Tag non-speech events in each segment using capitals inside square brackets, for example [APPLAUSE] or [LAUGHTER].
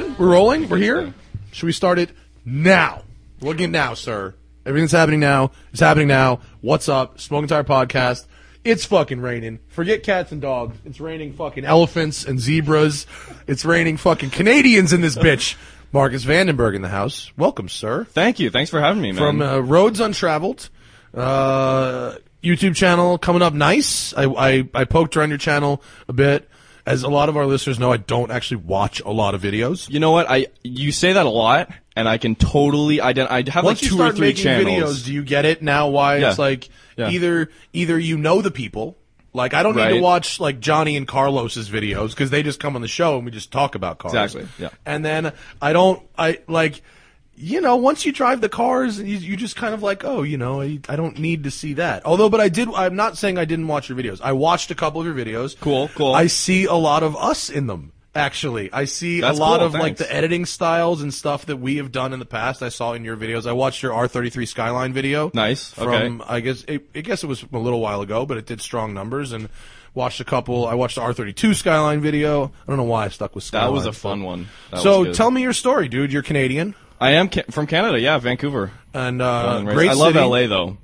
Good? We're rolling? We're here? Should we start it now? We're looking at now, sir. Everything's happening now. It's happening now. What's up? Smoking Tire Podcast. It's fucking raining. Forget cats and dogs. It's raining fucking elephants and zebras. It's raining fucking Canadians in this bitch. Marcus Vandenberg in the house. Welcome, sir. Thank you. Thanks for having me, man. From uh, Roads Untraveled. Uh, YouTube channel coming up nice. I, I, I poked around your channel a bit. As a lot of our listeners know, I don't actually watch a lot of videos. you know what? I you say that a lot, and I can totally ident- I have Once like you two or start three making channels. videos, do you get it now? Why Yeah. it's like Yeah. either either you know the people, like I don't need to watch like Johnny and Carlos's videos because they just come on the show and we just talk about cars. Exactly, yeah. And then I don't I like you know once you drive the cars you, you just kind of like oh you know I, I don't need to see that although but I did I'm not saying I didn't watch your videos I watched a couple of your videos Cool, cool. I see a lot of us in them actually I see That's a lot cool, of like the editing styles and stuff that we have done in the past. I saw in your videos. I watched your R33 Skyline video. Nice, From okay. I guess it, I guess it was a little while ago, but it did strong numbers and watched a couple. I watched the R32 Skyline video. I don't know why I stuck with Skyline. that was a fun one. That so tell me your story, dude. You're Canadian I am ca- from Canada. Yeah, Vancouver. and uh, great I love city. LA though.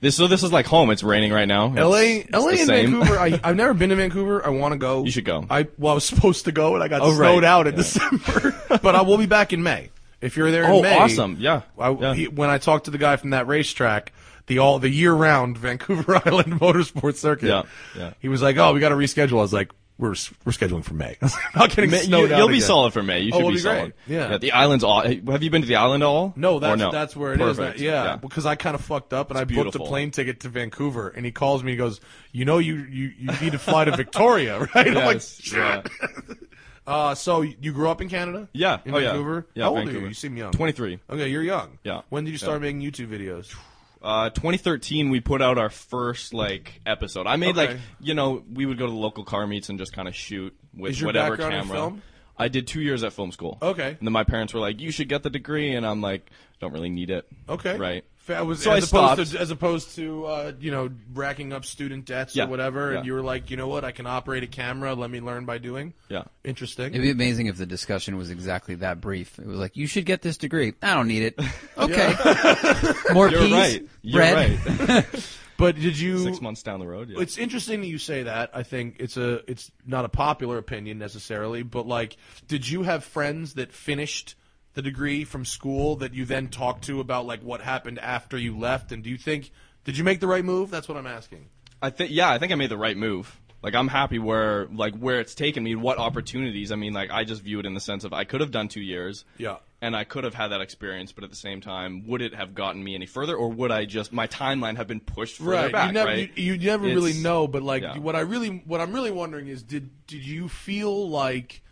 This so this is like home. It's raining right now. LA, It's- LA and same. Vancouver. I, [LAUGHS] I've never been to Vancouver. I want to go. You should go. I well, I was [LAUGHS] supposed to go, and I got Oh, snowed right. out in Yeah. December. [LAUGHS] but I will be back in May. If you're there in Oh, May, awesome. Yeah. I, Yeah. he, when I talked to the guy from that racetrack, the all the year round Vancouver Island Motorsports Circuit, Yeah, yeah. he was like, "Oh, we got to reschedule." I was like, "We're we're scheduling for May." I was like, I'm not getting Ma- snowed you, will be again. solid for May. You Oh, should it'll be, be great. solid. Yeah. The island's all. Have you been to the island at all? No, that's no? that's where it is. Perfect. Yeah, because I kind of fucked up and I booked beautiful. a plane ticket to Vancouver, and he calls me. He goes, "You know, you you, you need to fly to Victoria, [LAUGHS] right?" I'm like, Yes, yeah. [LAUGHS] Uh, so you grew up in Canada? Yeah. in oh, yeah. Vancouver. Yeah, How old are you? You seem young. 23. Okay, you're young. Yeah. When did you start making YouTube videos? Uh, 2013, we put out our first like episode. I made Okay. like you know we would go to the local car meets and just kind of shoot with Is your whatever background in camera. film? I did two years at film school. Okay. And then my parents were like, "You should get the degree," and I'm like, "Don't really need it." Okay. Right. Fa- Was, So I as opposed stopped. to as opposed to uh, you know racking up student debts Yeah. or whatever, and you were like, you know what, I can operate a camera. Let me learn by doing. Yeah. Interesting. It'd be amazing if the discussion was exactly that brief. It was like, you should get this degree. I don't need it. [LAUGHS] Okay. More You're peas, right. You're bread. right. [LAUGHS] [LAUGHS] but did you? Six months down the road. Yeah. It's interesting that you say that. I think it's a it's not a popular opinion necessarily, but like, did you have friends that finished the degree from school that you then talked to about like what happened after you left? And do you think did you make the right move? That's what I'm asking. I think yeah, I think I made the right move. Like I'm happy where like where it's taken me, what opportunities. I mean, like I just view it in the sense of I could have done two years. Yeah. And I could have had that experience, but at the same time, would it have gotten me any further, or would I just my timeline have been pushed further Right. back? you never right? you, you never really know, but like yeah. what I really what I'm really wondering is did did you feel like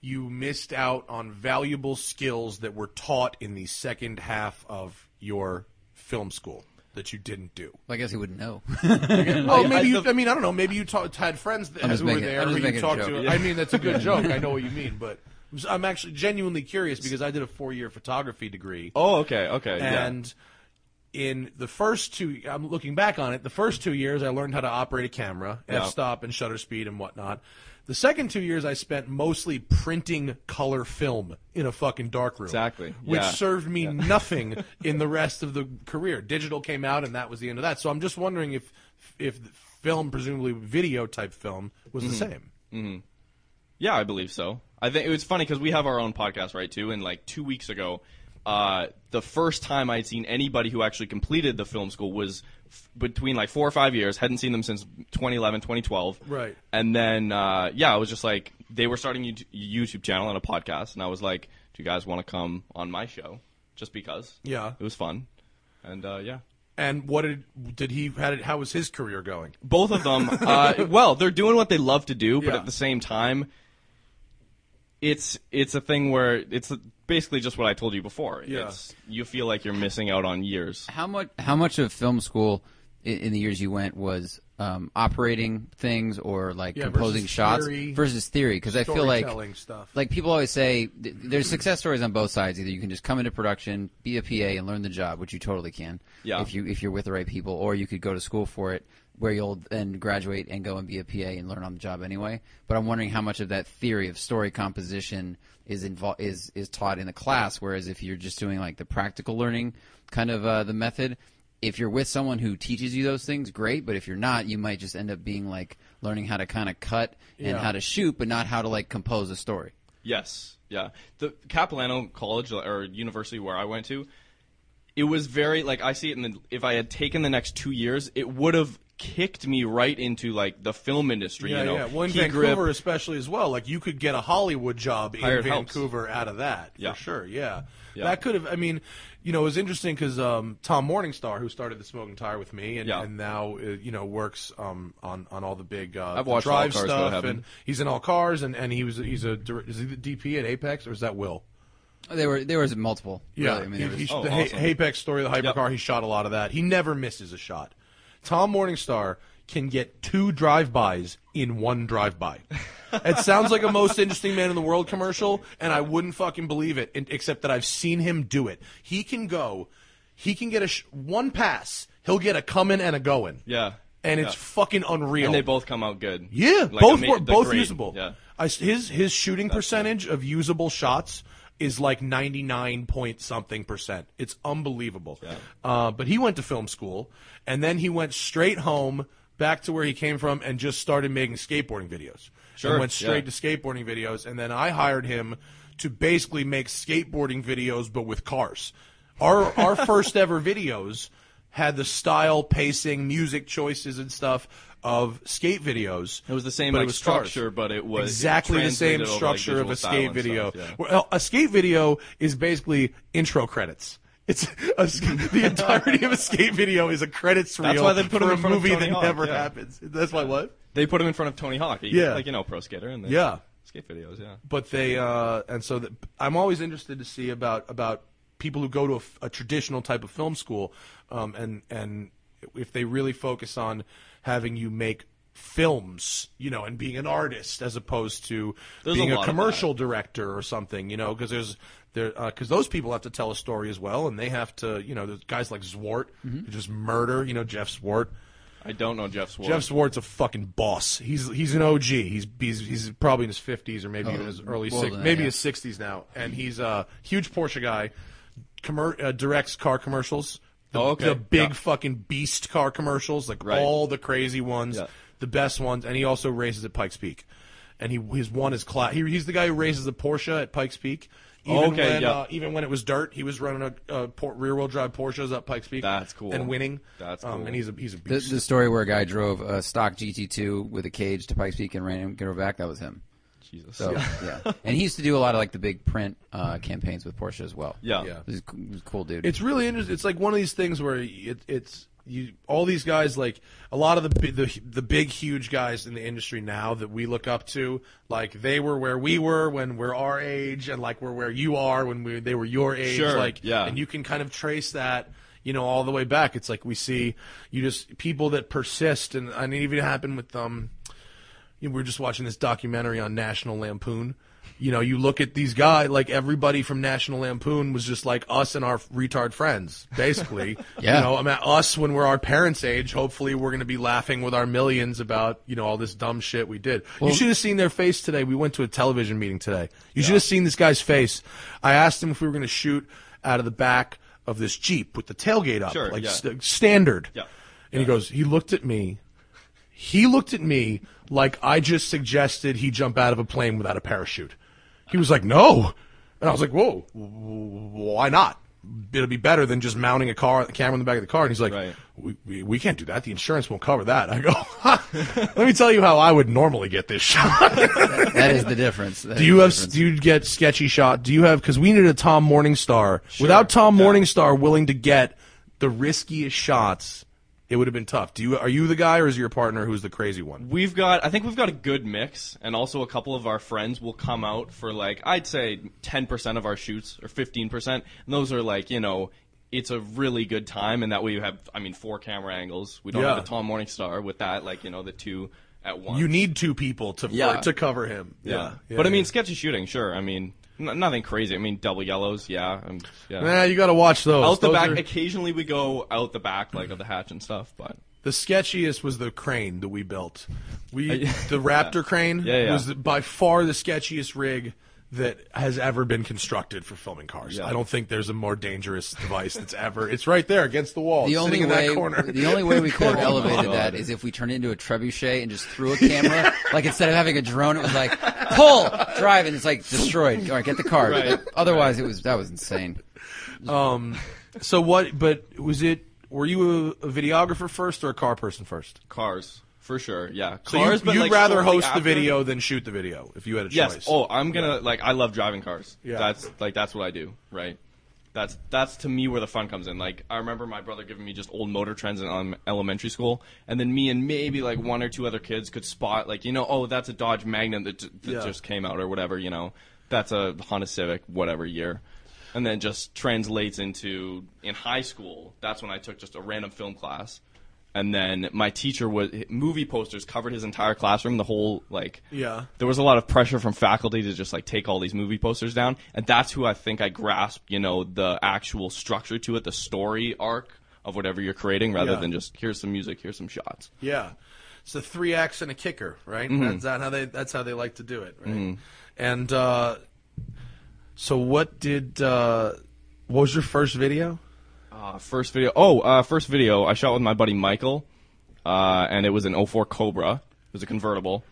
you missed out on valuable skills that were taught in the second half of your film school that you didn't do? I guess he wouldn't know. Well, [LAUGHS] [LAUGHS] oh, maybe I- you. I mean, I don't know. Maybe you ta- had friends that, who were there I'm who you talked joke. to. I mean, that's a good [LAUGHS] joke. I know what you mean, but I'm actually genuinely curious because I did a four-year photography degree, Oh, okay, okay. yeah. and in the first two, I'm looking back on it. The first two years, I learned how to operate a camera, Yeah. f-stop and shutter speed and whatnot. The second two years, I spent mostly printing color film in a fucking dark room. Exactly, Which yeah. served me [LAUGHS] nothing in the rest of the career. Digital came out, and that was the end of that. So I'm just wondering if, if film, presumably video type film, was Mm-hmm. the same. Yeah, I believe so. I think it was funny because we have our own podcast, right? Too, and like two weeks ago, uh, the first time I'd seen anybody who actually completed the film school was f- between like four or five years. Hadn't seen them since 2011, 2012. Right. And then, uh, yeah, I was just like, they were starting a YouTube channel and a podcast, and I was like, do you guys want to come on my show? Just because. Yeah. It was fun. And, uh, yeah. And what did did he had it? How was his career going? Both of them, uh, [LAUGHS] well, they're doing what they love to do, but Yeah. at the same time, it's it's a thing where it's basically just what I told you before. Yeah. It's, you feel like you're missing out on years. How much? How much of film school in, in the years you went was um, operating things or like Yeah, composing versus shots theory, versus theory? Because I feel like stuff. like people always say th- there's success stories on both sides. Either you can just come into production, be a PA, and learn the job, which you totally can. Yeah. If you if you're with the right people, or you could go to school for it, where you'll then graduate and go and be a PA and learn on the job anyway. But I'm wondering how much of that theory of story composition is involved is is taught in the class, whereas if you're just doing like the practical learning kind of uh, the method. If you're with someone who teaches you those things, great. But if you're not, you might just end up being like learning how to kind of cut and Yeah. how to shoot, but not how to like compose a story. Yes, yeah. The Capilano College or university where I went to, it was very like I see it in the. If I had taken the next two years, it would have kicked me right into like the film industry. Yeah, you know, yeah. Well, in Key Vancouver, grip. especially as well. Like you could get a Hollywood job in Hired helps. Vancouver out of that Yeah. for sure. Yeah. Yeah. that could have. I mean, you know, it was interesting because um, Tom Morningstar, who started the Smoking Tire with me, and, Yeah. and now uh, you know works um, on on all the big uh, I've the watched All drive Cars Go to stuff, Heaven. and he's in all cars, and, and he was he's a is he the DP at Apex or is that Will? There were there was multiple. Yeah, really. I mean, there he, was- he- Oh, the awesome. Apex story, of the hypercar. Yep. He shot a lot of that. He never misses a shot. Tom Morningstar can get two drive-bys in one drive-by. [LAUGHS] it sounds like a most interesting man in the world commercial, and I wouldn't fucking believe it, except that I've seen him do it. He can go, he can get a sh- one pass. He'll get a coming and a going. yeah, and it's yeah. fucking unreal. and they both come out good. Yeah, Like, both ama- were, both grade, usable. Yeah, I his his shooting percentage of usable shots is like ninety nine point something percent. It's unbelievable. Yeah. Uh, but he went to film school, and then he went straight home, back to where he came from, and just started making skateboarding videos. Sure, And went straight yeah. to skateboarding videos, and then I hired him to basically make skateboarding videos, but with cars. Our our [LAUGHS] first ever videos had the style, pacing, music choices, and stuff of skate videos. It was the same, but like, it was cars. structure, but it was exactly the same over, like, structure of a skate video. stuff, yeah. Well, a skate video is basically intro credits. It's a, the entirety of a skate video is a credits reel That's why they put for a in front of movie that Hawk, never yeah. happens. That's why what? They put him in front of Tony Hawk. He- Yeah. like you know, pro skater and they Yeah. skate videos. Yeah, but they uh, and so that I'm always interested to see about about people who go to a traditional type of film school, um, and and if they really focus on having you make films, you know, and being an artist as opposed to There's being a, of commercial director or something, you know, because there's there because those people have to tell a story as well, and they have to, you know, there's guys like Zwart who just murder, you know, Jeff Zwart. I don't know Jeff Swartz. Jeff Zwart's a fucking boss. He's he's an OG. He's he's, he's probably in his fifties or maybe even his early more six, than that, maybe yeah. his sixties now. And he's a huge Porsche guy. Commer- uh, directs car commercials. The, Oh, okay. the big Yeah. fucking beast car commercials, like Right. all the crazy ones, Yeah. the best ones. And he also races at Pikes Peak. And he his one is class. He, he's the guy who races the Porsche at Pikes Peak. Even Okay, when yeah. uh, even when it was dirt, he was running a, a por- rear wheel drive Porsches up Pikes Peak. That's cool. And winning. That's Um, cool. and he's a he's a the, beast. the story where a guy drove a stock GT2 with a cage to Pikes Peak and ran him get her back. That was him. Jesus. So yeah, [LAUGHS] and he used to do a lot of like the big print uh, campaigns with Porsche as well. Yeah. Yeah. He's a cool dude. It's really interesting. It's like one of these things where it, it's you. All these guys, like a lot of the, the the big, huge guys in the industry now that we look up to, like they were where we were when we're our age, and like we're where you are when we they were your age. Sure, Like, yeah. and you can kind of trace that. You know, all the way back. It's like we see you just people that persist, and, and it even happened with um, you know, we were just watching this documentary on National Lampoon. You know, you look at these guys, like everybody from National Lampoon was just like us and our retard friends, basically. [LAUGHS] Yeah. You know, I mean, us when we're our parents' age, hopefully we're going to be laughing with our millions about, you know, all this dumb shit we did. you should have seen their face today. We went to a television meeting today. You should have seen this guy's face. I asked him if we were going to shoot out of the back of this Jeep with the tailgate up, Sure, like yeah. st- standard. Yeah. And he goes, he looked at me he looked at me like I just suggested he jump out of a plane without a parachute. He was like, "No," and I was like, "Whoa, why not? It'll be better than just mounting a car, a camera in the back of the car." And he's like, Right. we, we, "We can't do that. The insurance won't cover that." I go, [LAUGHS] "Let me tell you how I would normally get this shot." that is the difference. That do you have? difference. Do you get sketchy shot? Do you have? Because we needed a Tom Morningstar. Without Tom yeah. Morningstar willing to get the riskiest shots, it would have been tough. Do you are you the guy or is your partner who's the crazy one? We've got, I think we've got a good mix, and also a couple of our friends will come out for like, I'd say 10% of our shoots, or 15%, and those are like, you know, it's a really good time, and that way you have, I mean, four camera angles. We don't Yeah. have a Tom Morningstar with that, like, you know, the two at once. You need two people to Yeah. to cover him. yeah. Yeah, but I mean, sketchy shooting, sure. I mean, n- nothing crazy. I mean, double yellows, yeah. um, yeah. Nah, you got to watch those. out the Those back, are- occasionally we go out the back, like, of the hatch and stuff, but. the sketchiest was the crane that we built. We the Raptor crane Yeah, yeah. was the- by far the sketchiest rig that has ever been constructed for filming cars. Yeah. I don't think there's a more dangerous device that's ever. It's right there against the wall, The only in way, that corner. the only way we [LAUGHS] could have Oh elevated that is if we turned it into a trebuchet and just threw a camera. [LAUGHS] like instead of having a drone, it was like pull, drive, and it's like destroyed. All right, get the car. Right. Otherwise, it was that was insane. Um, so what? But was it? Were you a, a videographer first or a car person first? Cars, for sure, yeah. So Cars, you, but you'd like rather host after- the video than shoot the video if you had a choice. Yes. choice. Oh, I'm gonna like. I love driving cars. Yeah. That's like that's what I do. Right. That's that's to me where the fun comes in. Like I remember my brother giving me just old motor trends in um, elementary school, and then me and maybe like one or two other kids could spot like you know oh that's a Dodge Magnum that, j- that Yeah. just came out or whatever you know that's a Honda Civic whatever year, and then just translates into in high school. That's when I took just a random film class. And then my teacher was movie posters covered his entire classroom. The whole like Yeah. there was a lot of pressure from faculty to just like take all these movie posters down, and that's who I think I grasped, you know, the actual structure to it, the story arc of whatever you're creating, rather Yeah. than just here's some music, here's some shots. Yeah, it's a three acts and a kicker, right? Mm-hmm. That's that how they. That's how they like to do it, right? And uh, so, what did? Uh, what was your first video? Uh, first video, oh, uh, first video I shot with my buddy Michael, uh, and it was an 04 Cobra. It was a convertible.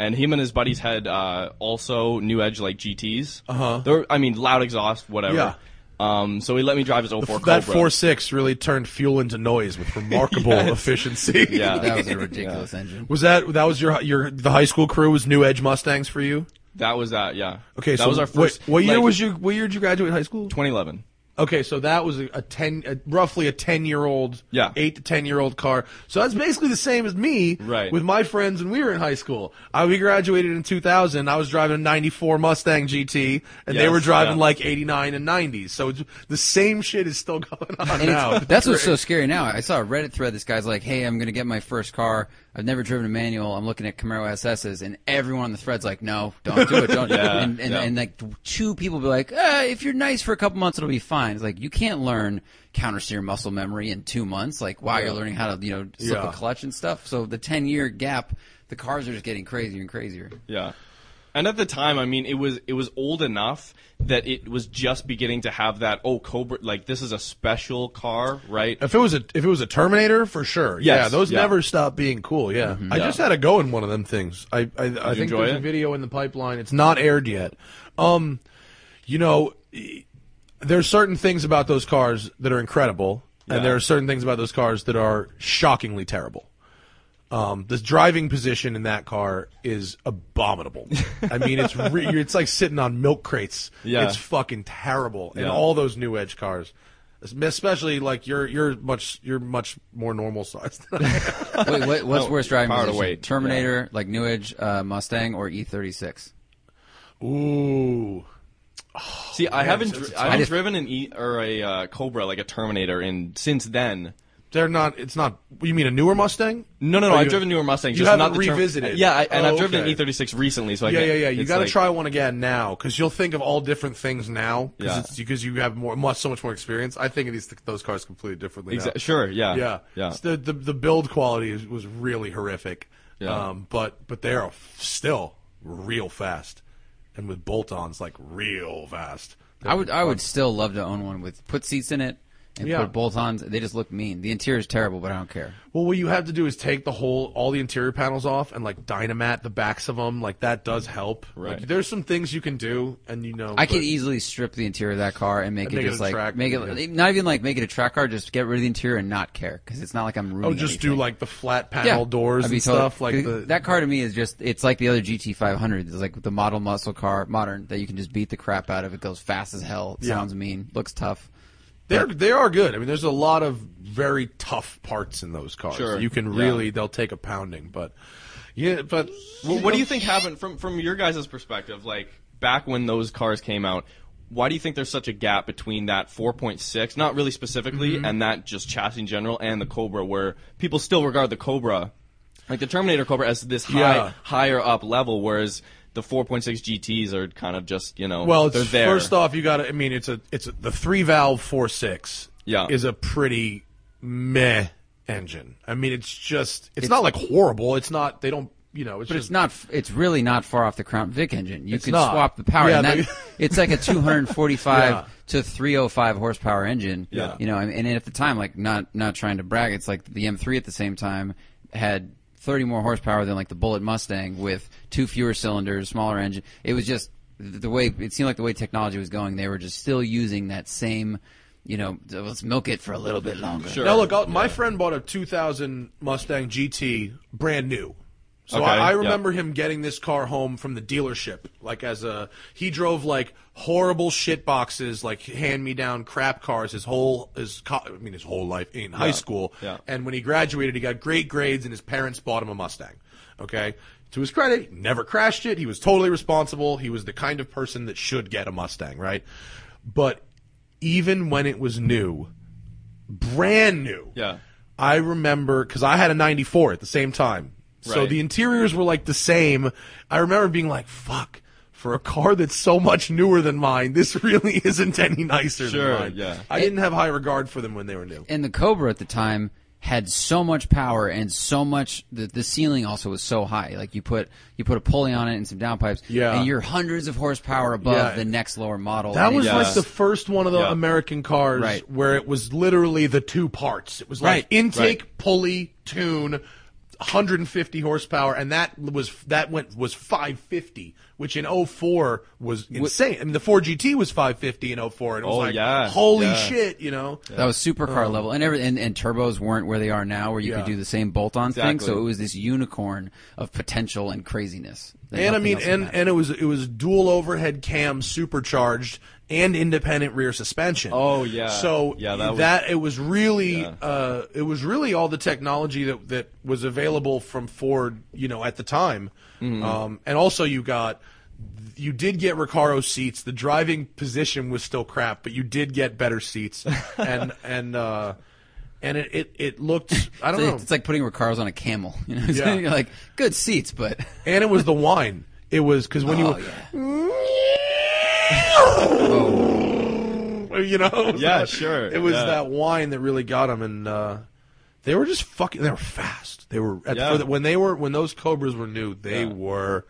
And him and his buddies had uh, also New Edge like GTS. Uh huh. I mean, loud exhaust, whatever. Yeah. Um, so he let me drive his 04 Cobra. that four six really turned fuel into noise with remarkable [LAUGHS] efficiency. Yeah. That was a ridiculous engine. Was that that was your your the high school crew was New Edge Mustangs for you? That was that, yeah. Okay, that so was our what- first. What, year like, was you? What year did you graduate high school? 2011. Okay, so that was a, a ten, a, roughly a ten year old, Yeah. eight to ten year old car. So that's basically the same as me, Right. With my friends when we were in high school. I we graduated in 2000. I was driving a '94 Mustang GT, and they were driving yeah. like '89 and '90s. So it's, the same shit is still [LAUGHS] going on And now. it's, [LAUGHS] that's what's so scary now. I saw a Reddit thread. This guy's like, "Hey, I'm going to get my first car. I've never driven a manual. I'm looking at Camaro SSs, and everyone on the thread's like, "No, don't do it, don't." [LAUGHS] Yeah, and, and, yeah. and like two people be like, uh, "If you're nice for a couple months, it'll be fine." It's like you can't learn counter steer muscle memory in two months. Like while you're learning how to, you know, slip Yeah. a clutch and stuff. So the ten year gap, the cars are just getting crazier and crazier. Yeah. And at the time, I mean, it was it was old enough that it was just beginning to have that. Oh, Cobra! Like this is a special car, right? If it was a if it was a Terminator, for sure. yeah, those yeah. never stop being cool. Yeah, I Yeah. just had to go in one of them things. I I, I think there's a video in the pipeline. It's not aired yet. Um, you know, there's certain things about those cars that are incredible, Yeah. and there are certain things about those cars that are shockingly terrible. Um, the driving position in that car is abominable. I mean, it's [LAUGHS] re- it's like sitting on milk crates. Yeah. It's fucking terrible. And Yeah. all those new edge cars, especially like you're you're much you're much more normal sized. Than I am. [LAUGHS] Wait, what, what's No, worse driving power to position? weight. Terminator, like New Edge uh, Mustang, or E36? Ooh, See, I haven't it's- dri- I haven't tough. driven an e or a uh, Cobra like a Terminator, and since then. They're not. It's not. You mean a newer Mustang? No, no, no. I've you- driven newer Mustangs. you just haven't not the Term- revisited. yeah, I, and Oh, I've driven okay. an E36 recently, so I Yeah, yeah, yeah. You got to like- try one again now because you'll think of all different things now because Yeah. because you have more, much, so much more experience. I think of these those cars completely differently. now. Sure, yeah, Yeah, yeah. It's The, the the build quality is, was really horrific. Yeah. Um, but but they're still real fast, and with bolt-ons like real fast. I would I would still love to own one with put seats in it and Yeah. put bolt-ons. They just look mean. The interior is terrible, but I don't care. Well, what you have to do is take the whole, all the interior panels off and like dynamat the backs of them. Like that does help. Right. Like, there's some things you can do, and you know. I could easily strip the interior of that car and make And it make just a like track, make it yeah. not even like make it a track car. Just get rid of the interior and not care because it's not like I'm ruining. Oh, just do like the flat panel yeah. doors and totally- stuff. like the that car to me is just it's like the other GT 500. It's like the model muscle car, modern that you can just beat the crap out of. It goes fast as hell. Yeah. Sounds mean. Looks tough. They're they are good. I mean, there's a lot of very tough parts in those cars. Sure. You can Yeah. really they'll take a pounding, but yeah, but Well, what do you think happened from from your guys' perspective? Like back when those cars came out, why do you think there's such a gap between that 4.6, not really specifically, Mm-hmm. and that just chassis in general, and the Cobra, where people still regard the Cobra, like the Terminator Cobra, as this high, Yeah. higher up level, whereas the 4.6 GTs are kind of just you know Well, they're there. first off, you got to. I mean, it's a it's a, the three valve four six. Yeah. is a pretty meh engine. I mean, it's just it's, not like horrible. It's not. They don't. You know, it's But just it's not. It's really not far off the Crown Vic engine. You can not. swap the power. Yeah, and that, [LAUGHS] it's like a 245 [LAUGHS] Yeah. to 305 horsepower engine. Yeah. You know, and, and at the time, like not not trying to brag, it's like the M3 at the same time had 30 more horsepower than like the Bullet Mustang with two fewer cylinders, smaller engine. It was just the the way it seemed like the way technology was going. They were just still using that same. You know, let's milk it for a little bit longer. Sure. Now look, I'll- my friend bought a 2000 Mustang GT, brand new. So Okay, I, I yeah. remember him getting this car home from the dealership. Like as a, he drove like horrible shit boxes, like hand me down crap cars his whole his co- I mean his whole life in high school. yeah. And when he graduated, he got great grades, and his parents bought him a Mustang. Okay. To his credit, never crashed it. He was totally responsible. He was the kind of person that should get a Mustang, right? But even when it was new, brand new. Yeah. I remember because I had a '94 at the same time, so Right. the interiors were like the same. I remember being like, "Fuck." For a car that's so much newer than mine, this [LAUGHS] really isn't any nicer Sure, than mine. yeah. I didn't have high regard for them when they were new. and the Cobra at the time had so much power and so much the the ceiling also was so high. Like you put you put a pulley on it and some downpipes, Yeah. and you're hundreds of horsepower above Yeah. the next lower model. That And was it like the first one of the Yeah. American cars Right. where it was literally the two parts. It was like Right. intake, pulley, tune, 150 horsepower, and that was that went was 550, which in 04 was insane. I mean, the Ford GT was 550 in 04, and it was Oh, like, yeah. holy Yeah. shit, you know. that was supercar um, level, and every and, and turbos weren't where they are now, where you Yeah. could do the same bolt-on thing. So it was this unicorn of potential and craziness. And I mean, and and it was it was dual overhead cam, supercharged, and independent rear suspension. Oh, yeah. So Yeah, that that, was- it was really Yeah. uh, it was really all the technology that that was available from Ford, you know, at the time. Mm-hmm. Um, and also you got you did get Recaro seats. The driving position was still crap, but you did get better seats, [LAUGHS] and and uh, and it, it it looked I don't It's, know. it's like putting Recaros on a camel. You know, [LAUGHS] Yeah. you're like good seats, but and it was the whine. It was because when [LAUGHS] oh you yeah. [LAUGHS] you know. Yeah, that- sure, It was yeah. that whine that really got them, and uh, they were just fucking. They were fast. They were at, Yeah. the, when they were when those Cobras were new. They Yeah. were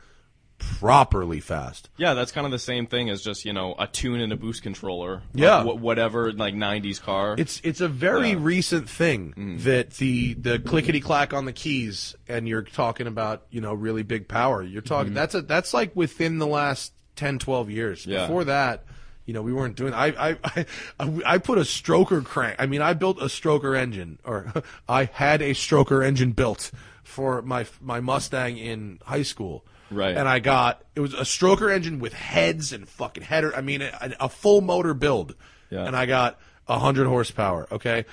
properly fast. Yeah, that's kind of the same thing as just you know a tune and a boost controller. Yeah. Like, whatever like '90s car. It's it's a very Yeah. Mm-hmm. recent thing that the the clickety clack on the keys, and you're talking about you know really big power. You're talking that's a that's like within the last 10, 12 years. Mm-hmm. Yeah. Before that. You know, we weren't doing. I, I [LAUGHS] I I put a stroker crank. I mean, I built a stroker engine, or [LAUGHS] I had a stroker engine built for my my Mustang in high school. Right. And I got it was a stroker engine with heads and fucking header. I mean, a, a full motor build. Yeah. And I got hundred horsepower. Okay.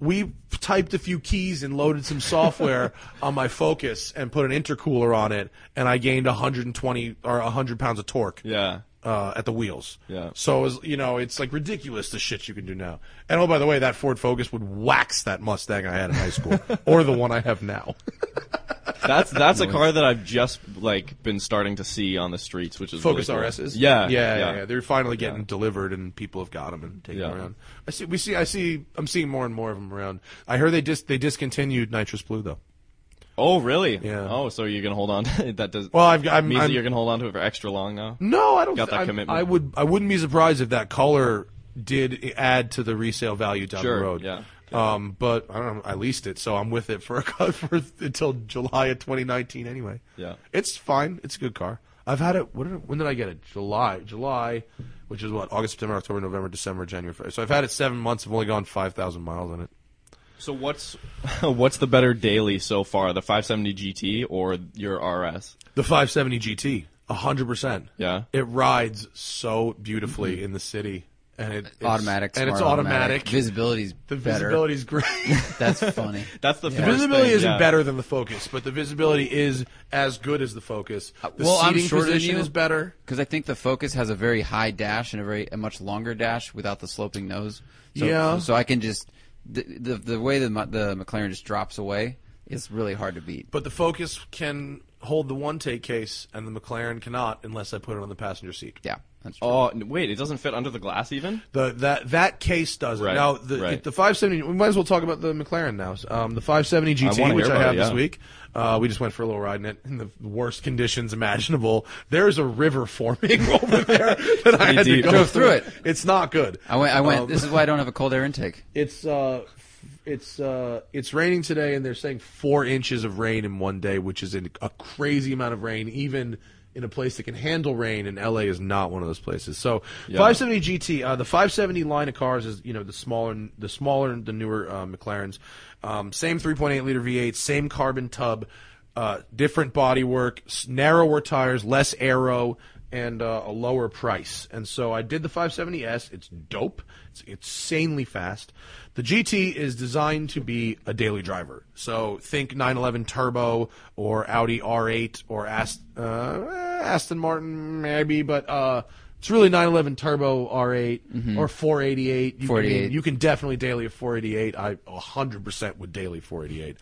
We typed a few keys and loaded some software [LAUGHS] on my Focus and put an intercooler on it, and I gained 120 or 100 pounds of torque yeah. Uh, at the wheels. Yeah. So you know, it's like ridiculous the shit you can do now. And oh, by the way, that Ford Focus would wax that Mustang I had in high school, [LAUGHS] or the one I have now. [LAUGHS] That's that's a car that I've just like been starting to see on the streets, which is Focus really cool. RSs. Yeah, yeah, yeah, yeah. yeah. They're finally getting delivered, and people have got them and Yeah. them around. I see. We see. I see. I'm seeing more and more of them around. I heard they dis they discontinued nitrous blue though. Oh, really? Yeah. Oh, so you're gonna hold on? To, [LAUGHS] that does. Well, I've I'm, means I'm that you're gonna hold on to it for extra long now. no, I don't. Got that I'm- commitment. I would. I wouldn't be surprised if that color did add to the resale value down Sure, the road. yeah. Um, but I don't know. I leased it, so I'm with it for, a, [LAUGHS] for until July of 2019 anyway. Yeah. It's fine. It's a good car. I've had it. What did, when did I get it? July. July, which is what August, September, October, November, December, January. So I've had it seven months. I've only gone five thousand miles on it. So what's [LAUGHS] what's the better daily so far, the 570 GT or your RS? The 570 GT, hundred percent. Yeah. It rides so beautifully in the city. and it, it's automatic, and it's smart automatic. Visibility's the better. visibility's great. [LAUGHS] That's funny. [LAUGHS] That's the The visibility thing, isn't yeah. better than the Focus, but the visibility is as good as the Focus. The Uh, well, I'm seating shorter position you. is better. Because I think the Focus has a very high dash and a very a much longer dash without the sloping nose. So, Yeah. So I can just the the, the way the the McLaren just drops away is really hard to beat. But the Focus can hold the one take case, and the McLaren cannot unless I put it on the passenger seat. Yeah, that's true. Oh wait, it doesn't fit under the glass even. The that that case doesn't. Right, Now the right. the 570. We might as well talk about the McLaren now. Um, the 570 GT, wanna which I have it, this week. Uh, we just went for a little ride in it in the worst conditions imaginable. There's a river forming [LAUGHS] over there that I had to go Drove through it. It's not good. I went. I went. Um, this is why I don't have a cold air intake. It's uh, f- it's uh, it's raining today, and they're saying four inches of rain in one day, which is a crazy amount of rain, even in a place that can handle rain. And LA is not one of those places. So, 570 GT, uh, the 570 line of cars is you know the smaller, the smaller, the newer uh, McLarens. Um, same 3.8 liter V8, same carbon tub, uh, different bodywork, narrower tires, less aero and uh, a lower price. And so I did the 570S. It's dope. It's insanely fast. The GT is designed to be a daily driver. So think 911 Turbo or Audi R8 or Ast- uh, Aston Martin maybe, but uh, it's really 911 Turbo R8 or 488. You, 488. Can, you can definitely daily a 488. I 100% would daily 488.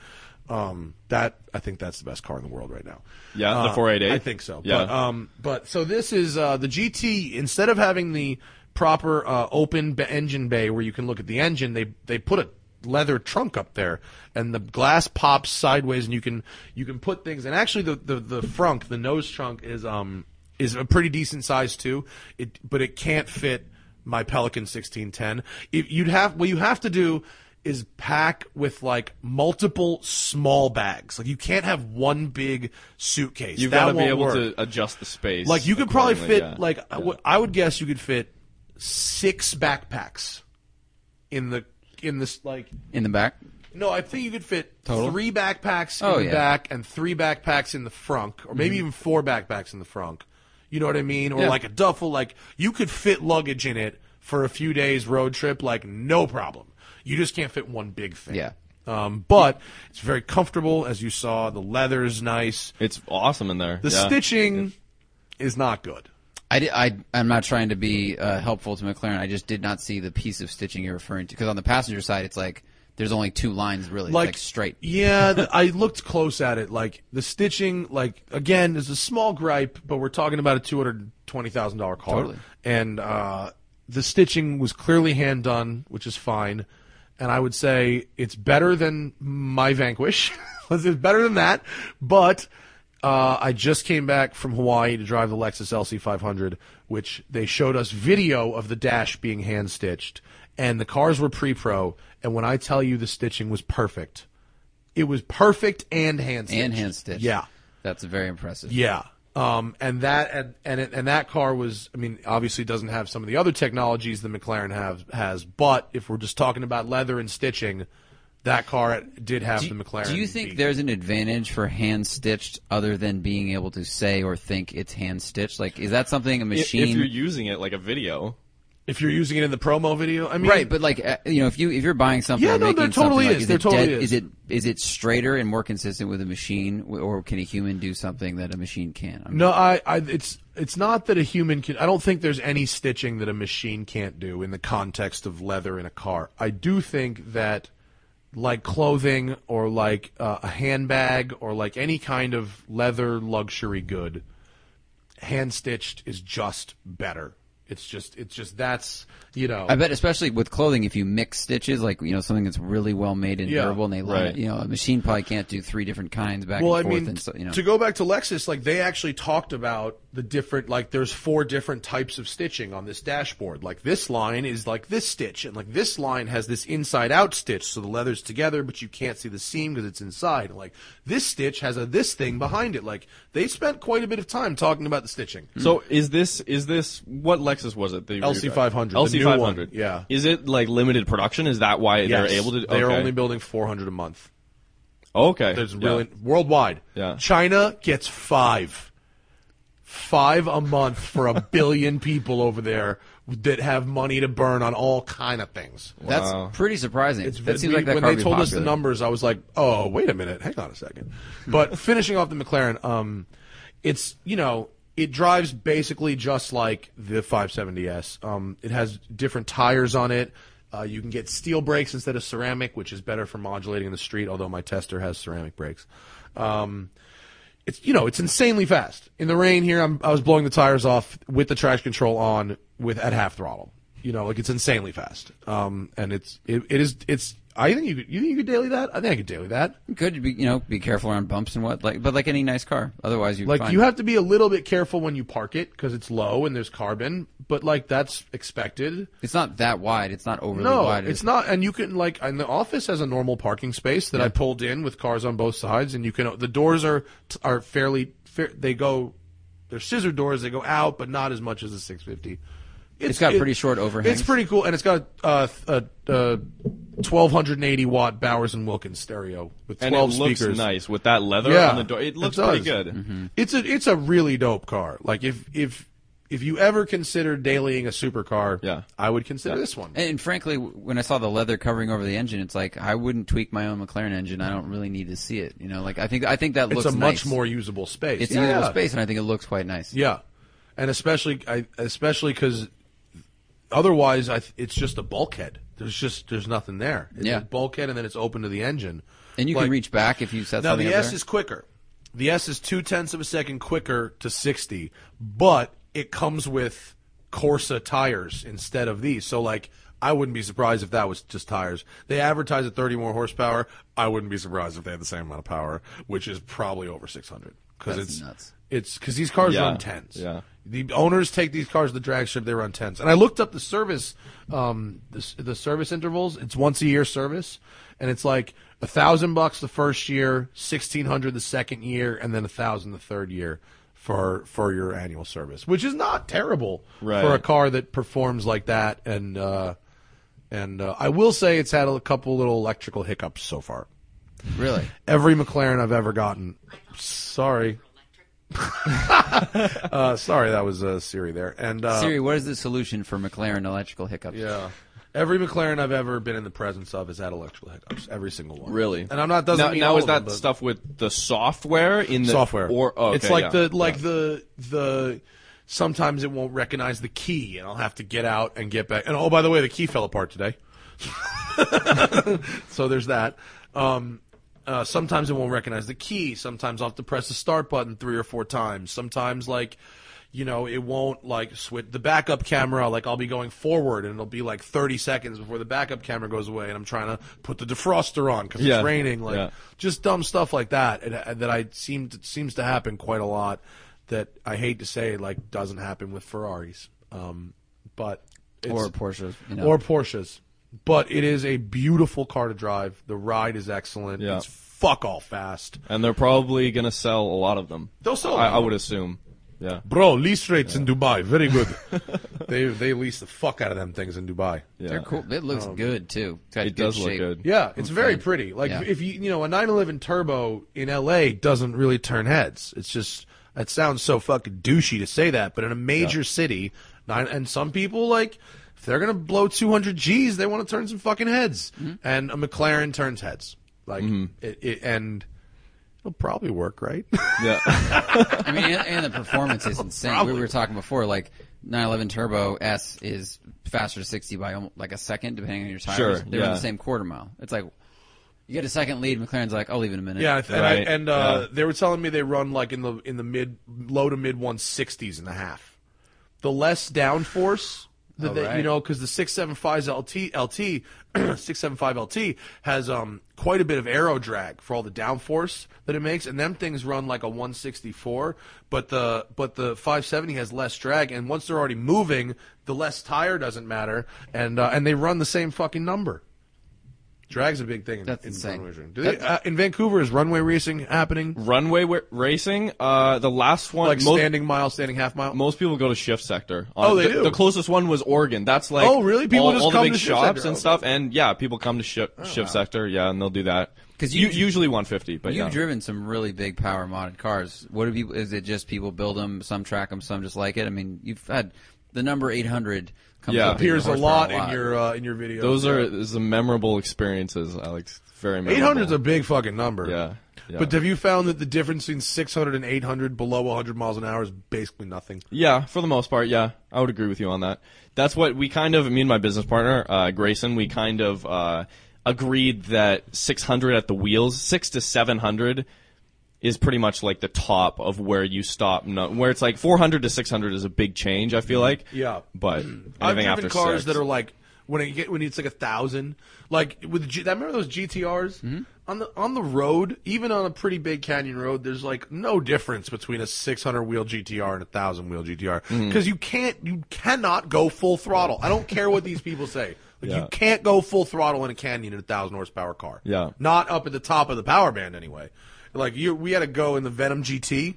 Um, that I think that's the best car in the world right now. Yeah, the Uh, 488? I think so. Yeah. But, um, but so this is uh, the GT. Instead of having the proper uh, open b- engine bay where you can look at the engine, they they put a leather trunk up there, and the glass pops sideways, and you can you can put things. And actually, the the the frunk, the nose trunk, is um is a pretty decent size too. It but it can't fit my Pelican 1610. If you'd have what you have to do is pack with like multiple small bags. Like you can't have one big suitcase. You've got to be able work. to adjust the space. Like you could probably fit yeah. like I would- I would guess you could fit six backpacks in the in this like In the back. no, I think you could fit Total? three backpacks in Oh, the yeah. back and three backpacks in the front, or maybe mm-hmm. even four backpacks in the front. You know what I mean? Or Yeah. like a duffel. Like you could fit luggage in it for a few days road trip, like no problem. You just can't fit one big thing. Yeah. Um, but it's very comfortable, as you saw. The leather is nice. it's awesome in there. The yeah. stitching is not good. I, di- I, am not trying to be uh, helpful to McLaren. I just did not see the piece of stitching you're referring to. Because on the passenger side, it's like there's only two lines really, like, straight. Yeah, the, [LAUGHS] I looked close at it. Like the stitching, like again, is a small gripe, but we're talking about a two hundred twenty thousand dollar car, Totally. and uh, the stitching was clearly hand done, which is fine. And I would say it's better than my Vanquish. [LAUGHS] it's better than that, but. Uh, I just came back from Hawaii to drive the Lexus LC500, which they showed us video of the dash being hand stitched, and the cars were pre-pro. And when I tell you the stitching was perfect, it was perfect and hand stitched. and hand stitched. Yeah, That's very impressive. yeah. Um, and that and and, it, and that car was, I mean, obviously doesn't have some of the other technologies the McLaren have has, but if we're just talking about leather and stitching, that car did have Do, the McLaren. do you think beat. there's an advantage for hand stitched other than being able to say or think it's hand stitched? Like, is that something a If- machine? If you're using it like a video, if you're using it in the promo video? I mean, Right, but like uh, you know, if you if you're buying something, Yeah, no, there totally like, is. is There it totally dead- is. Is it is it straighter and more consistent with a machine, or can a human do something that a machine can't? I mean, No, I, I, it's it's not that a human can. I don't think there's any stitching that a machine can't do in the context of leather in a car. I do think that, like clothing or like uh, a handbag or like any kind of leather luxury good, hand stitched is just better. It's just it's just that's you know. I bet, especially with clothing, if you mix stitches, like you know something that's really well made and Yeah. durable, and they line Right. it, you know, a machine probably can't do three different kinds back well, I and forth. mean, and so, you know, to go back to Lexus, like they actually talked about the different, like there's four different types of stitching on this dashboard. Like this line is like this stitch, and like this line has this inside out stitch, so the leather's together, but you can't see the seam because it's inside. And like this stitch has a this thing behind it. Like they spent quite a bit of time talking about the stitching. So is this is this what Lexus was it? The LC500, LC new five one, hundred. yeah. Is it like limited production? Is that why they're able to? They are okay. only building 400 a month. okay. There's Yeah. really worldwide. Yeah. China gets five, five a month for a [LAUGHS] billion people over there. that have money to burn on all kind of things. That's Wow. pretty surprising. It's that seems we- like that when they would be told us the numbers, I was like, "Oh, wait a minute, hang on a second. But [LAUGHS] finishing off the McLaren, um, it's you know it drives basically just like the 570s. Um, it has different tires on it. Uh, you can get steel brakes instead of ceramic, which is better for modulating in the street. Although my tester has ceramic brakes. Um, it's you know it's insanely fast in the rain here. I'm, I was blowing the tires off with the traction control on with at half throttle. You know, like it's insanely fast. Um, and it's it, it is it's. I think you could you think you could daily that. I think I could daily that. Good, be, you know, be careful around bumps and what, like, but like any nice car. Otherwise, you Like you have to be a little bit careful when you park it because it's low and there's carbon. But like that's expected. It's not that wide. It's not overly No, wide. it's not. And you can like, and the office has a normal parking space that I pulled in with cars on both sides, and you can. The doors are are fairly. Fair, they go. They're scissor doors. They go out, but not as much as the 650. It's got pretty short overhangs. It's pretty cool, and it's got uh, a, a, 1280 watt Bowers and Wilkins stereo with And 12 it looks speakers. nice with that leather Yeah, on the door. It looks does. pretty good. Mm-hmm. It's a it's a really dope car. Like if if if you ever consider dailying a supercar, Yeah. I would consider this one. And frankly, when I saw the leather covering over the engine, it's like I wouldn't tweak my own McLaren engine. I don't really need to see it. You know, like I think I think that It's looks a much more usable space. It's yeah. a usable space, and I think it looks quite nice. Yeah, and especially I especially because otherwise I th- it's just a bulkhead. There's just there's nothing there. It's Yeah. a bulkhead, and then it's open to the engine. And you Like- can reach back if you set Now the S there. is quicker. The S is two tenths of a second quicker to sixty, but it comes with Corsa tires instead of these. So like. I wouldn't be surprised if that was just tires. They advertise at 30 more horsepower. I wouldn't be surprised if they had the same amount of power, which is probably over 600. Because it's nuts. It's because these cars Yeah, run tens. yeah. The owners take these cars to the drag strip. They run tens. And I looked up the service, um, the, the service intervals. It's once a year service, and it's like a thousand bucks the first year, sixteen hundred the second year, and then a thousand the third year for for your annual service, which is not terrible Right. for a car that performs like that. And uh, and uh, I will say it's had a couple little electrical hiccups so far. Really? Every McLaren I've ever gotten. Sorry. [LAUGHS] uh, sorry, that was uh, Siri there. And uh, Siri, what is the solution for McLaren electrical hiccups? yeah, every McLaren I've ever been in the presence of has had electrical hiccups. Every single one. Really? And I'm not doesn't now, mean now all is of that them, but stuff with the software in the software Or oh, okay, it's like yeah. the like Yeah. the the. Sometimes it won't recognize the key, and I'll have to get out and get back. And oh, by the way, the key fell apart today. [LAUGHS] so there's that. Um, uh, sometimes it won't recognize the key. Sometimes I'll have to press the start button three or four times. Sometimes like, you know, it won't like switch the backup camera. Like I'll be going forward and it'll be like 30 seconds before the backup camera goes away, and I'm trying to put the defroster on because Yeah. it's raining. Like Yeah. just dumb stuff like that and, uh, that I seem to, seems to happen quite a lot. That I hate to say like doesn't happen with Ferraris, um, but it's, Or Porsches, you know. or Porsches. But it is a beautiful car to drive. The ride is excellent. Yeah. It's fuck all fast. and they're probably gonna sell a lot of them. They'll sell a I, lot I would assume. Yeah. Bro, lease rates in Dubai, very good. [LAUGHS] they they lease the fuck out of them things in Dubai. Yeah. They're cool. It looks um, good too. It's got It good does look good. Yeah, it's very pretty. Like Yeah. if you you know a 911 Turbo in LA doesn't really turn heads. It's just it sounds so fucking douchey to say that, but in a major city, nine and some people like if they're gonna blow 200 G's, they want to turn some fucking heads, Mm-hmm. and a McLaren turns heads. Like it, it, and it'll probably work, right? Yeah. [LAUGHS] I mean, and, and the performance is insane. Probably. We were talking before, like 911 Turbo S is faster to 60 by almost, like a second, depending on your tires. Sure, They're in the same quarter mile. It's like you get a second lead. McLaren's like, I'll leave in a minute. Yeah, and, I, and uh, yeah. they were telling me they run like in the in the mid low to mid 160s and a half. The less downforce that Oh, they, you know, because the 675 LT LT 675 LT has um quite a bit of aero drag for all the downforce that it makes, and them things run like a 164. But the but the 570 has less drag, and once they're already moving, the less tire doesn't matter, and uh, and they run the same fucking number. Drag's a big thing in, That's in insane. runway racing. Do they, uh, in Vancouver, is runway racing happening? Runway wa- racing. Uh, the last one. Like most, standing mile, standing half mile? most people go to shift sector. Oh, they the, do? The closest one was Oregon. That's like Oh, really? People all, just all come the big to shift shops sector. and Oh, stuff. And yeah, people come to shift shift sector. Yeah, and they'll do that. 'Cause you, you- usually 150, but You've yeah. driven some really big power modded cars. What do people? Is it just people build them? Some track them, some just like it. I mean, you've had the number 800 comes Yeah. up in your Appears a lot in your uh, in your videos. Those are those are memorable experiences, Alex. Very memorable. eight hundred is a big fucking number. yeah. yeah. But have you found that the difference between 600 and 800 below 100 miles an hour is basically nothing? Yeah, for the most part, yeah, I would agree with you on that. That's what we kind of, me and my business partner, uh, Grayson, we kind of uh, agreed that 600 at the wheels, six to 700 is pretty much like the top of where you stop. No, where it's like 400 to 600 is a big change. I feel like. Yeah. But [CLEARS THROAT] I've driven cars six, that are like when it get when it's like a thousand, like with G, I remember those GTRs Mm-hmm. on the on the road, even on a pretty big canyon road. There's like no difference between a 600 wheel GTR and a thousand wheel GTR Mm-hmm. because you can't, you cannot go full throttle. I don't care what these people say. Like Yeah. you can't go full throttle in a canyon in a thousand horsepower car. Yeah. not up at the top of the power band anyway. Like you, we had to go in the Venom GT.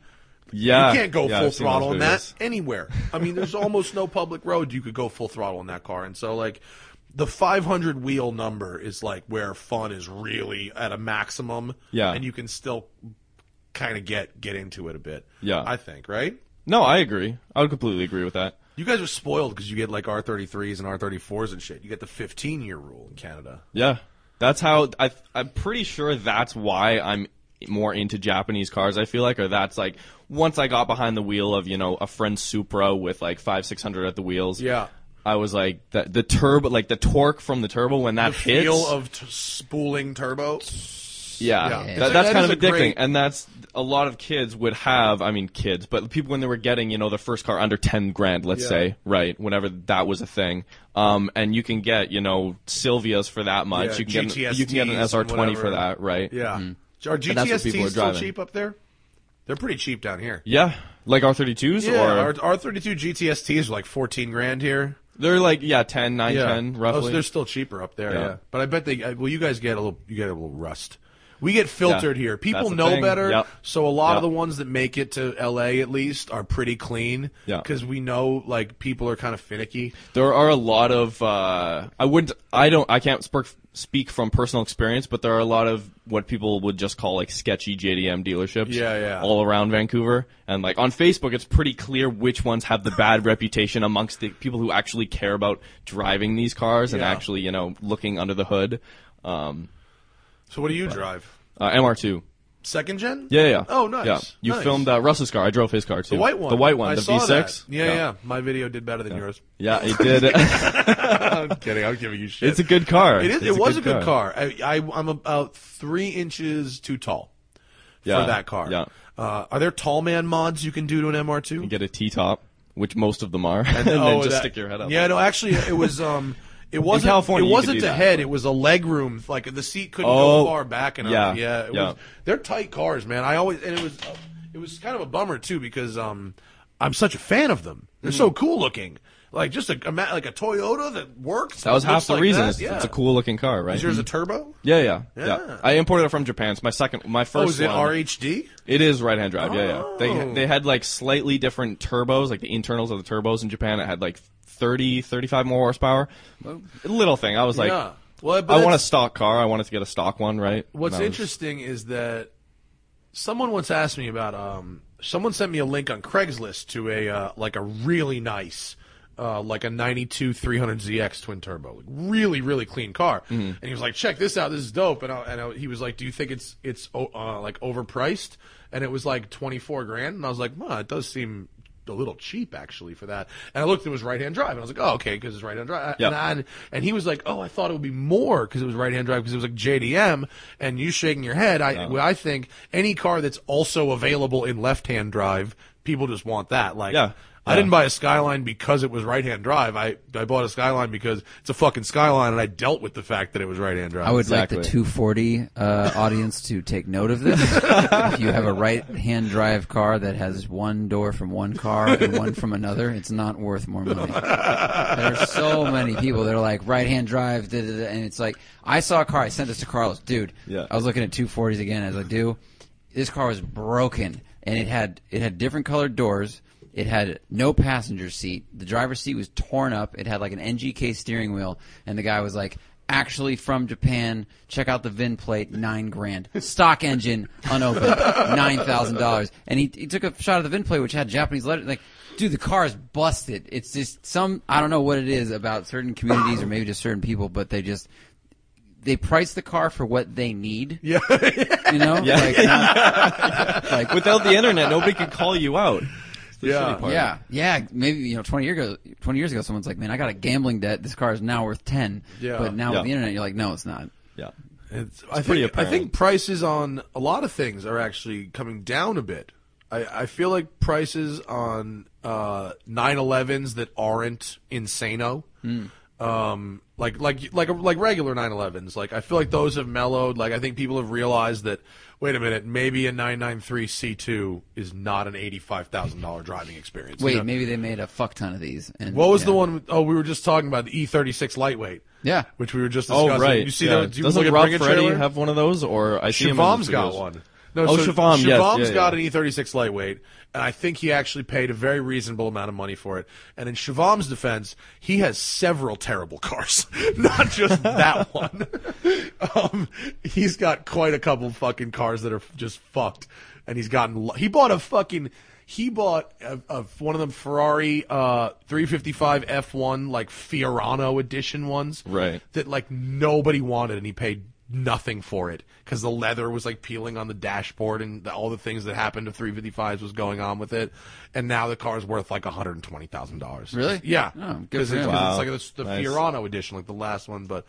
yeah, You can't go yeah, full I've throttle in that anywhere. I mean, there's [LAUGHS] almost no public road you could go full throttle in that car. And so, like, the 500 wheel number is like where fun is really at a maximum. Yeah. And you can still kind of get get into it a bit. Yeah. I think, right? No, I agree. I would completely agree with that. You guys are spoiled because you get like R33s and R34s and shit. You get the 15 year rule in Canada. Yeah, that's how I. I'm pretty sure that's why I'm more into Japanese cars. I feel like, or that's like once I got behind the wheel of you know a friend's Supra with like five six hundred at the wheels. Yeah. I was like the, the turbo, like the torque from the turbo when that The hits. feel of t- spooling turbo. yeah, Yeah. That, That- that's that kind of a addicting, great- and that's a lot of kids would have. I mean, kids, but people when they were getting you know the first car under ten grand, let's Yeah. say, right, whenever that was a thing. Um, and you can get you know Silvias for that much. Yeah, you can get an, you can get an SR twenty for that, right? Yeah. Mm-hmm. That's what GTSTs are still driving. cheap up there? They're pretty cheap down here. Yeah, like R32s, Yeah, or our R thirty two GTSTs are like fourteen grand here. they're like yeah 10, 9, 10, Oh, roughly. so they're still cheaper up there. Yeah. Yeah. but I bet they. uh, Well, you guys get a little. You get a little rust. We get filtered Yeah, here. People know thing. better, Yep. so a lot of the ones that make it to LA at least are pretty clean. Yeah. because we know like people are kind of finicky. there are a lot of uh, I wouldn't I don't I can't sp- speak from personal experience, but there are a lot of what people would just call like sketchy JDM dealerships. Yeah, yeah. All around Vancouver, and like on Facebook, it's pretty clear which ones have the bad [LAUGHS] reputation amongst the people who actually care about driving these cars and Yeah. actually you know looking under the hood. Um, So what do you drive? uh, MR2. Second gen? Yeah, yeah. Oh, nice. Yeah, you Nice. filmed uh, Russ's car. I drove his car too. the white one. The white one. I the V6. that. Yeah, yeah, My video did better than yours. Yeah, it did. [LAUGHS] [LAUGHS] I'm kidding. I'm giving you shit. it's a good car. It is. It's It was a good car. I, I I'm about three inches too tall Yeah, for that car. Yeah. Uh, are there tall man mods you can do to an MR2? You get a T top, which most of them are, [LAUGHS] and, then Oh, just that- stick your head up. Yeah, no, actually, it was um, it wasn't. California, it wasn't a that. head. It was a leg room. Like the seat couldn't Oh, go far back enough. yeah, yeah, it yeah. Was, they're tight cars, man. I always and it was it was kind of a bummer too because um, I'm such a fan of them. They're so Mm. cool looking. Like just a, a like a Toyota that works. That was half the like reason. It's, Yeah. it's a cool looking car, right? Is yours a turbo? yeah, yeah, yeah, Yeah. I imported it from Japan. It's my second, my first Oh, is it one. RHD? It is right hand drive. Yeah, yeah. They Oh. they had like slightly different turbos, like the internals of the turbos in Japan. It had like 30, 35 more horsepower. A little thing. I was like, yeah. Well, but I want a that's- stock car. I wanted to get a stock one, right? What's And I was- interesting is that someone once asked me about. Um, someone sent me a link on Craigslist to a uh, like a really nice, uh, like a '92 300ZX twin turbo, like really really clean car. Mm-hmm. And he was like, "Check this out, this is dope." And, I, and I, he was like, "Do you think it's it's uh, like overpriced?" And it was like 24 grand. And I was like, "Well, it does seem." A little cheap actually for that, and I looked. It was right hand drive, and I was like, "Oh, okay," because it's right hand drive. Yep. And, I, and he was like, "Oh, I thought it would be more because it was right hand drive because it was like JDM." And you shaking your head. I I think any car that's also available in left hand drive, people just want that. Like, Yeah. I didn't buy a Skyline because it was right hand drive. I I bought a Skyline because it's a fucking Skyline, and I dealt with the fact that it was right hand drive. I would Exactly. like the 240 uh, [LAUGHS] audience to take note of this. if you have a right-hand drive car that has one door from one car and one from another, it's not worth more money. there are so many people that are like right-hand drive, da, da, da, and it's like I saw a car. I sent this to Carlos, dude. Yeah. I was looking at 240s again as I do. This car was broken, and it had it had different colored doors. It had no passenger seat. The driver's seat was torn up. It had like an NGK steering wheel, and the guy was like, actually from Japan. Check out the VIN plate, nine grand. Stock engine, unopened, [LAUGHS] nine thousand dollars. And he, he took a shot of the VIN plate, which had Japanese letters. Like, dude, the car is busted. It's just some I don't know what it is about certain communities or maybe just certain people, but they just they price the car for what they need. [LAUGHS] Yeah. You know, Yeah. like, not- [LAUGHS] like Without the internet, nobody could call you out. It's the Yeah. shitty part. Yeah, yeah. Maybe you know, twenty years ago, twenty years ago, someone's like, "Man, I got a gambling debt. This car is now worth 10. Yeah. But now Yeah. with the internet, you're like, "No, it's not." Yeah. It's, I pretty think I apparent. think prices on a lot of things are actually coming down a bit. I, I feel like prices on uh, 911s that aren't insano, um, like like like like regular 911s. Like I feel like those have mellowed. Like I think people have realized that. Wait a minute, maybe a 993 C2 is not an eighty-five thousand dollar driving experience. you Wait, know? maybe they made a fuck ton of these. And, What was yeah. the one? Oh, we were just talking about the E36 lightweight. Yeah. which we were just Oh right. You see yeah. that? Do you Doesn't look Rob Bring Freddy have one of those? Or I see him in Shavam's the got one. No, Oh, so Shavam, yes, yeah, got yeah. an E36 lightweight, and I think he actually paid a very reasonable amount of money for it. And in Shavam's defense, he has several terrible cars, [LAUGHS] not just that [LAUGHS] one. um, he's got quite a couple fucking cars that are just fucked, and he's gotten. He bought a fucking. He bought a, a, one of them Ferrari uh, 355 F1 like Fiorano edition ones, Right. That like nobody wanted, and he paid nothing for it because the leather was like peeling on the dashboard and the, all the things that happened to 355s was going on with it. And now the car's worth like $120,000. Really? Yeah. Oh, Because for it's, Wow. it's like the, the Nice. Fiorano edition, like the last one. But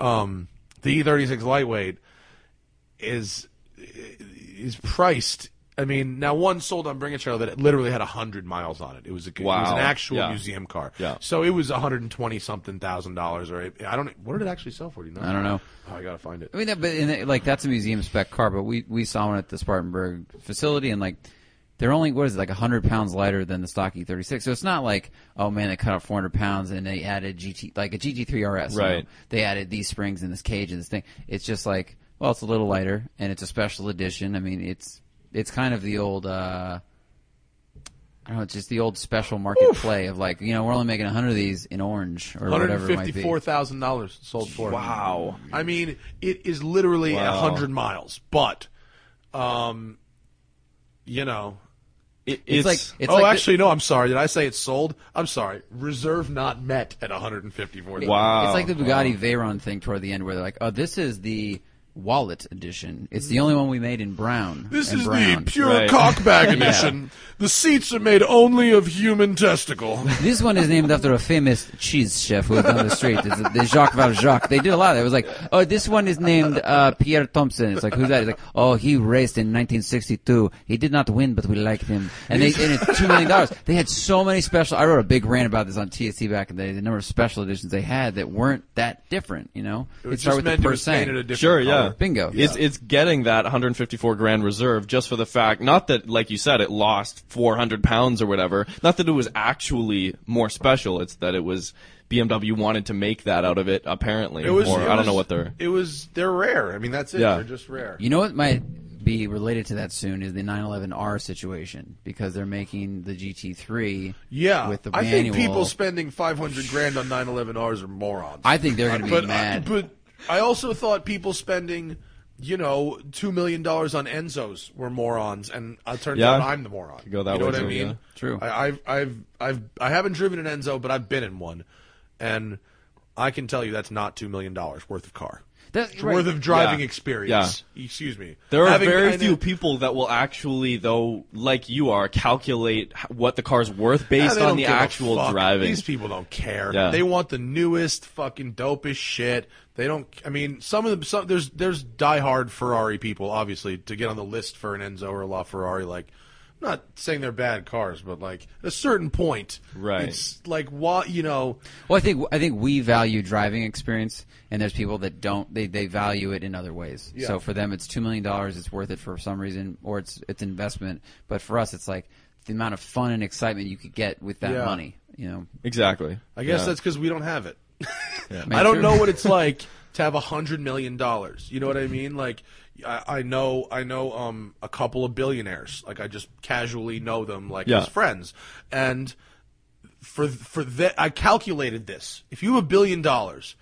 um, the E36 lightweight is is priced. I mean, now one sold on Bring a Trailer that it literally had hundred miles on it. It was a, it was an actual Yeah. museum car. Yeah. So it was one hundred and twenty something thousand dollars, or I don't. What did it actually sell for? Do you know? I don't know. Oh, I gotta find it. I mean, that, but in the, like that's a museum spec car, but we we saw one at the Spartanburg facility, and like they're only what is it like hundred pounds lighter than the stock E36. So it's not like oh man, they cut out 400 pounds and they added GT like a GT3 RS. you know? Right. They added these springs and this cage and this thing. It's just like well, it's a little lighter and it's a special edition. I mean, it's it's kind of the old. uh I don't know, it's just the old special market play of like, you know, we're only making 100 of these in orange or whatever it might be. fifty-four thousand dollars sold for. Wow. I mean, it is literally a Wow. hundred miles, but, um, you know. It, It's, like it's oh, like the- actually, no. I'm sorry. Did I say it's sold? I'm sorry. Reserve not met at 154. Wow. It's like the Bugatti Veyron thing toward the end, where they're like, "Oh, this is the wallet edition. It's the only one we made in brown." This and is brown. the pure Right. cockbag [LAUGHS] edition. The seats are made only of human testicle. [LAUGHS] This one is named after a famous cheese chef who was down the street. It's the Jacques Valjean. They did a lot. It was like, oh, this one is named uh, Pierre Thompson. It's like, who's that? It's like, oh, he raced in 1962. He did not win, but we liked him. And they and it's two million dollars. They had so many special. I wrote a big rant about this on TSC back in the day. The number of special editions they had that weren't that different. You know, It was started just meant the it percent. a different Sure, color. Yeah. Bingo. It's it's getting that 154 grand reserve just for the fact, not that like you said, it lost 400 pounds or whatever. Not that it was actually more special. It's that it was BMW wanted to make that out of it. Apparently, It was. or it I don't was- know what they're. It was. They're rare. I mean, that's it. Yeah. They're just rare. You know what might be related to that soon is the 911R situation because they're making the GT3 Yeah, with the I manual. think people spending 500 grand on 911Rs are morons. I think they're going to be but uh, mad. but I also thought people spending, you know, two million dollars on Enzos were morons, and it turns Yeah. out I'm the moron. go that you know way what I too, mean? yeah. True. I, I've I've I've I haven't driven an Enzo, but I've been in one, and I can tell you that's not two million dollars worth of car. That's It's right. worth of driving Yeah. experience. Excuse me. There are Having- very few people that will actually, though, like you are, calculate what the car's worth based they on the actual fuck. driving. These people don't care. Yeah. They want the newest fucking dopest shit. They don't. I mean, some of them. Some, there's there's diehard Ferrari people, obviously, to get on the list for an Enzo or a LaFerrari. Like, I'm not saying they're bad cars, but like at a certain point, Right. It's like what you know. Well, I think I think we value driving experience, and there's people that don't. They, they value it in other ways. Yeah. So for them, it's two million dollars. It's worth it for some reason, or it's it's investment. But for us, it's like the amount of fun and excitement you could get with that Yeah. money. You know, exactly. I guess Yeah. that's because we don't have it. Maybe [LAUGHS] I don't know what it's like to have a hundred million dollars. You know what I mean? Like, I, I know, I know, um, a couple of billionaires. Like, I just casually know them, like Yeah. as friends. And for for that, I calculated this. If you have a billion dollars,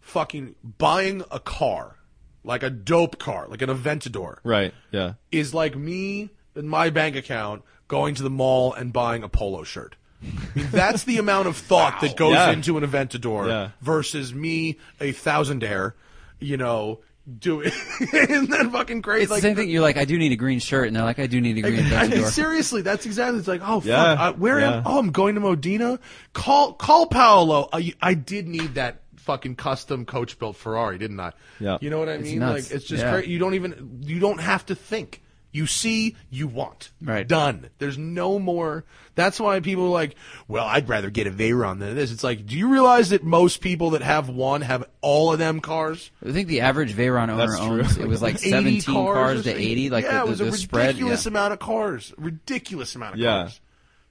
fucking buying a car, like a dope car, like an Aventador, Right. Yeah. is like me in my bank account going to the mall and buying a polo shirt. I mean, that's the amount of thought that goes Yeah. into an Aventador Yeah. versus me, a thousandaire, you know, doing. [LAUGHS] Isn't that fucking crazy? It's the same thing. You're like, I do need a green shirt, and they're like, I do need a green I mean, Aventador. seriously, that's exactly. It's like, oh fuck, Yeah, I, where am? yeah. Oh, I'm going to Modena. Call call Paolo. I, I did need that fucking custom coach built Ferrari, didn't I? Yeah. You know what I It's mean? nuts. Like it's just Yeah. crazy. You don't even you don't have to think. You see, you want. Right. Done. There's no more. That's why people are like, well, I'd rather get a Veyron than this. It's like, do you realize that most people that have one have all of them cars? I think the average Veyron owner That's true. owns it was like [LAUGHS] 17 cars, or to 80. Like yeah, the, it was the, a the spread. ridiculous yeah. amount of cars. Ridiculous amount of Yeah. cars.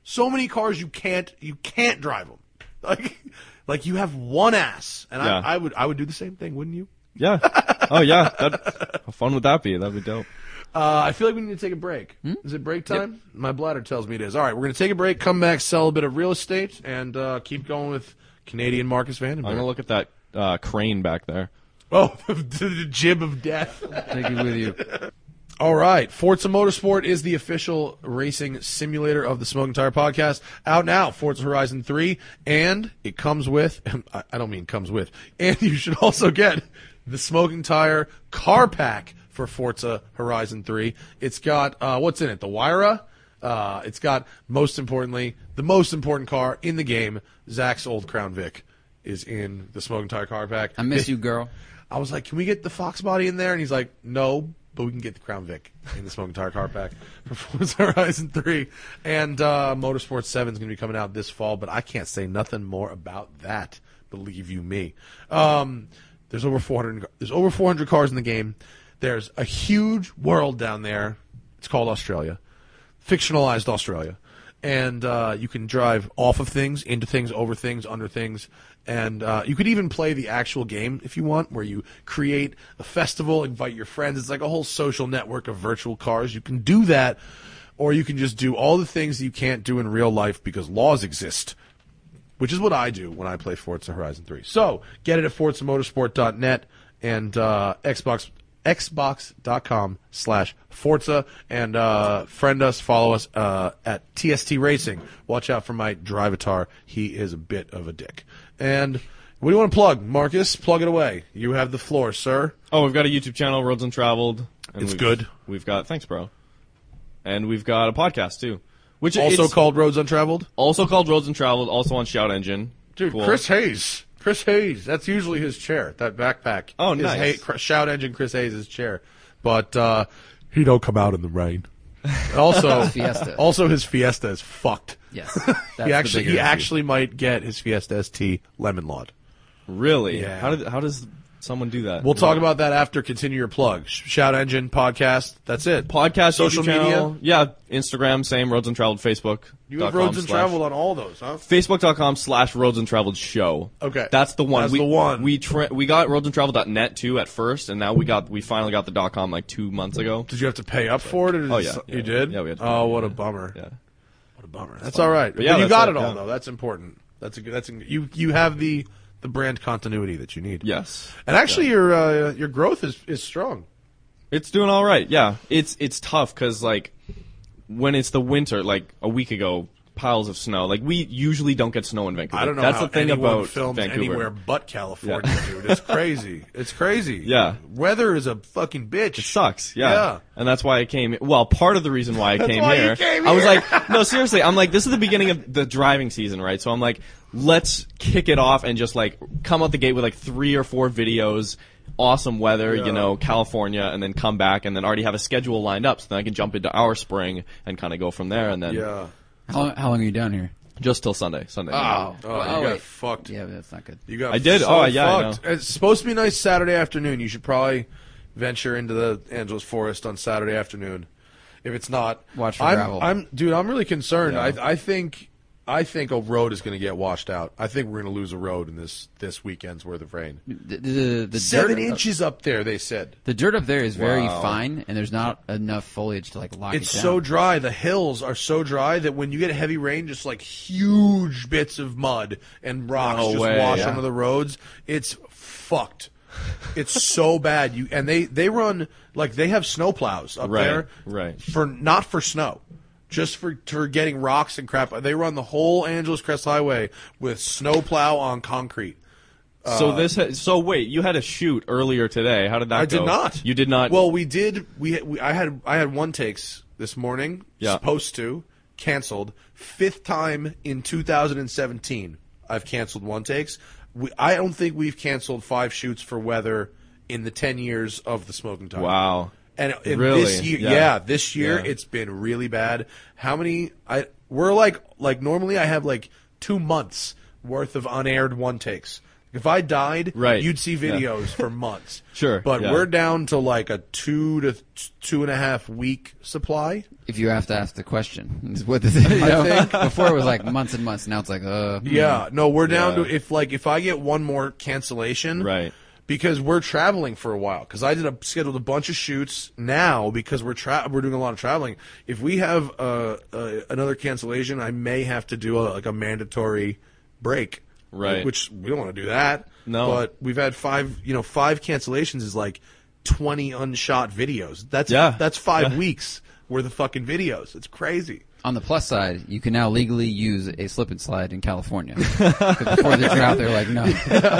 So many cars you can't you can't drive them. [LAUGHS] Like like you have one ass, and Yeah. I, I would I would do the same thing, wouldn't you? Yeah. Oh yeah. That, how fun would that be? That'd be dope. Uh, I feel like we need to take a break. Hmm? Is it break time? My bladder tells me it is. All right, we're going to take a break, come back, sell a bit of real estate, and uh, keep going with Canadian Marcus Vandenberg. I'm gonna look at that uh, crane back there. [LAUGHS] Oh, [LAUGHS] the jib of death. Take it with you. [LAUGHS] All right. Forza Motorsport is the official racing simulator of the Smoking Tire podcast. Out now, Forza Horizon 3, and it comes with, I- I don't mean comes with, and you should also get the Smoking Tire car pack for Forza Horizon 3. It's got, uh, what's in it? The Wyra. Uh, it's got, most importantly, the most important car in the game, Zack's old Crown Vic is in the Smoking Tire car pack. I miss you, girl. [LAUGHS] I was like, "Can we get the Fox body in there?" And he's like, "No, but we can get the Crown Vic in the smoking tire car pack for [LAUGHS] Forza Horizon Three, and uh, Motorsport Seven is going to be coming out this fall." But I can't say nothing more about that. Believe you me. Um, there's over 400. There's over 400 cars in the game. There's a huge world down there. It's called Australia, fictionalized Australia, and uh, you can drive off of things, into things, over things, under things, and uh, you could even play the actual game if you want, where you create a festival, invite your friends. It's like a whole social network of virtual cars. You can do that, or you can just do all the things that you can't do in real life because laws exist which is what I do when I play Forza Horizon 3. So get it at forzamotorsport.net and uh, Xbox xbox.com slash forza and uh, friend us follow us uh, at tst racing watch out for my drivatar he is a bit of a dick and what do you want to plug marcus plug it away you have the floor sir Oh, we've got a YouTube channel, Roads Untraveled. And It's we've- good. We've got thanks, bro. And we've got a podcast too, which also called roads untraveled also called Roads Untraveled, also on Shout Engine. dude Cool. chris hayes chris hayes that's usually his chair that backpack Oh, is nice. Hay- shout engine chris hayes' chair but uh, he don't come out in the rain [LAUGHS] also Fiesta. also his fiesta is fucked Yes. [LAUGHS] He actually he issue. actually might get his fiesta st lemon lawed Really? Yeah. How did how does someone do that? we'll talk about that after continue your plug shout engine podcast that's it podcast, social media channel. Yeah, Instagram, same Roads Untraveled, Facebook. you have Roads Untraveled on all those huh Facebook.com slash Roads Untraveled Show. Okay. That's the one. That's we, the one. We tra- we got Roads and roadsuntraveled.net too at first, and now we got we finally got the dot .com like two months ago. did you have to pay up for it or Oh, it- yeah, you yeah. did Yeah, we had to oh what a bummer Yeah. What a bummer. That's all right. But, yeah, you got it, it, all yeah. though. That's important. That's a good. That's a, you. You have the the brand continuity that you need. Yes. And actually, your uh, your growth is is strong. It's doing all right. Yeah, it's it's tough because like when it's the winter, like a week ago, piles of snow. Like we usually don't get snow in Vancouver. I don't know That's the thing about films Vancouver. anywhere but California, Yeah. dude. It's crazy. It's crazy. [LAUGHS] Yeah. Weather is a fucking bitch. It sucks. Yeah. Yeah. And that's why I came. Well, part of the reason why I came why here, came I was like, no, seriously. I'm like, this is the beginning of the driving season, right? So I'm like, let's kick it off and just like come out the gate with like three or four videos. Awesome weather, Yeah. you know, California, and then come back and then already have a schedule lined up, so then I can jump into our spring and kind of go from there, and then Yeah. How, long- how long are you down here? just till Sunday. Sunday. Oh, oh you oh, got wait. fucked. Yeah, that's not good. You got I did. Oh, so Oh, yeah, I fucked. It's supposed to be a nice Saturday afternoon. You should probably venture into the Angeles Forest on Saturday afternoon. If it's not, Watch for I'm, gravel. I'm, dude. I'm really concerned. Yeah. I, I think, I think a road is going to get washed out. I think we're going to lose a road in this this weekend's worth of rain. The, the, the Seven dirt, inches up there, they said. The dirt up there is very Wow. fine, and there's not enough foliage to like lock It's it down. It's so dry. The hills are so dry that when you get heavy rain, just like huge bits of mud and rocks No just way. wash Yeah. onto the roads. It's fucked. It's so [LAUGHS] bad. You and they they run like they have snow plows up Right, there, right. For not for snow, just for for getting rocks and crap. They run the whole Angeles Crest Highway with snowplow on concrete. so uh, this. Ha- so wait, you had a shoot earlier today. How did that I go? did not. You did not. Well, we did. We, we I had I had one takes this morning. Yeah. Supposed to canceled. Fifth time in 2017. I've canceled one takes. We, I don't think we've canceled five shoots for weather in the 10 years of the smoking tire. wow. And in Really? this year, Yeah. yeah. this year Yeah. it's been really bad. How many? I we're like like normally I have like two months worth of unaired one takes. If I died, Right. you'd see Yeah. videos [LAUGHS] for months. Sure, but yeah. we're down to like a two to th- two and a half week supply. If you have to ask the question, is what this is. [LAUGHS] You know? Before it was like months and months. Now it's like, uh, Yeah, no, we're down Yeah. to if like if I get one more cancellation, Right. Because we're traveling for a while. Because I did a scheduled a bunch of shoots now because we're tra- we're doing a lot of traveling. If we have uh, uh, another cancellation, I may have to do a, like a mandatory break. Right. Which we don't want to do that. No. But we've had five. You know, five cancellations is like twenty unshot videos. That's Yeah. That's five Yeah. weeks worth of fucking videos. It's crazy. On the plus side, you can now legally use a slip and slide in California. [LAUGHS] before the drought, they're like, no.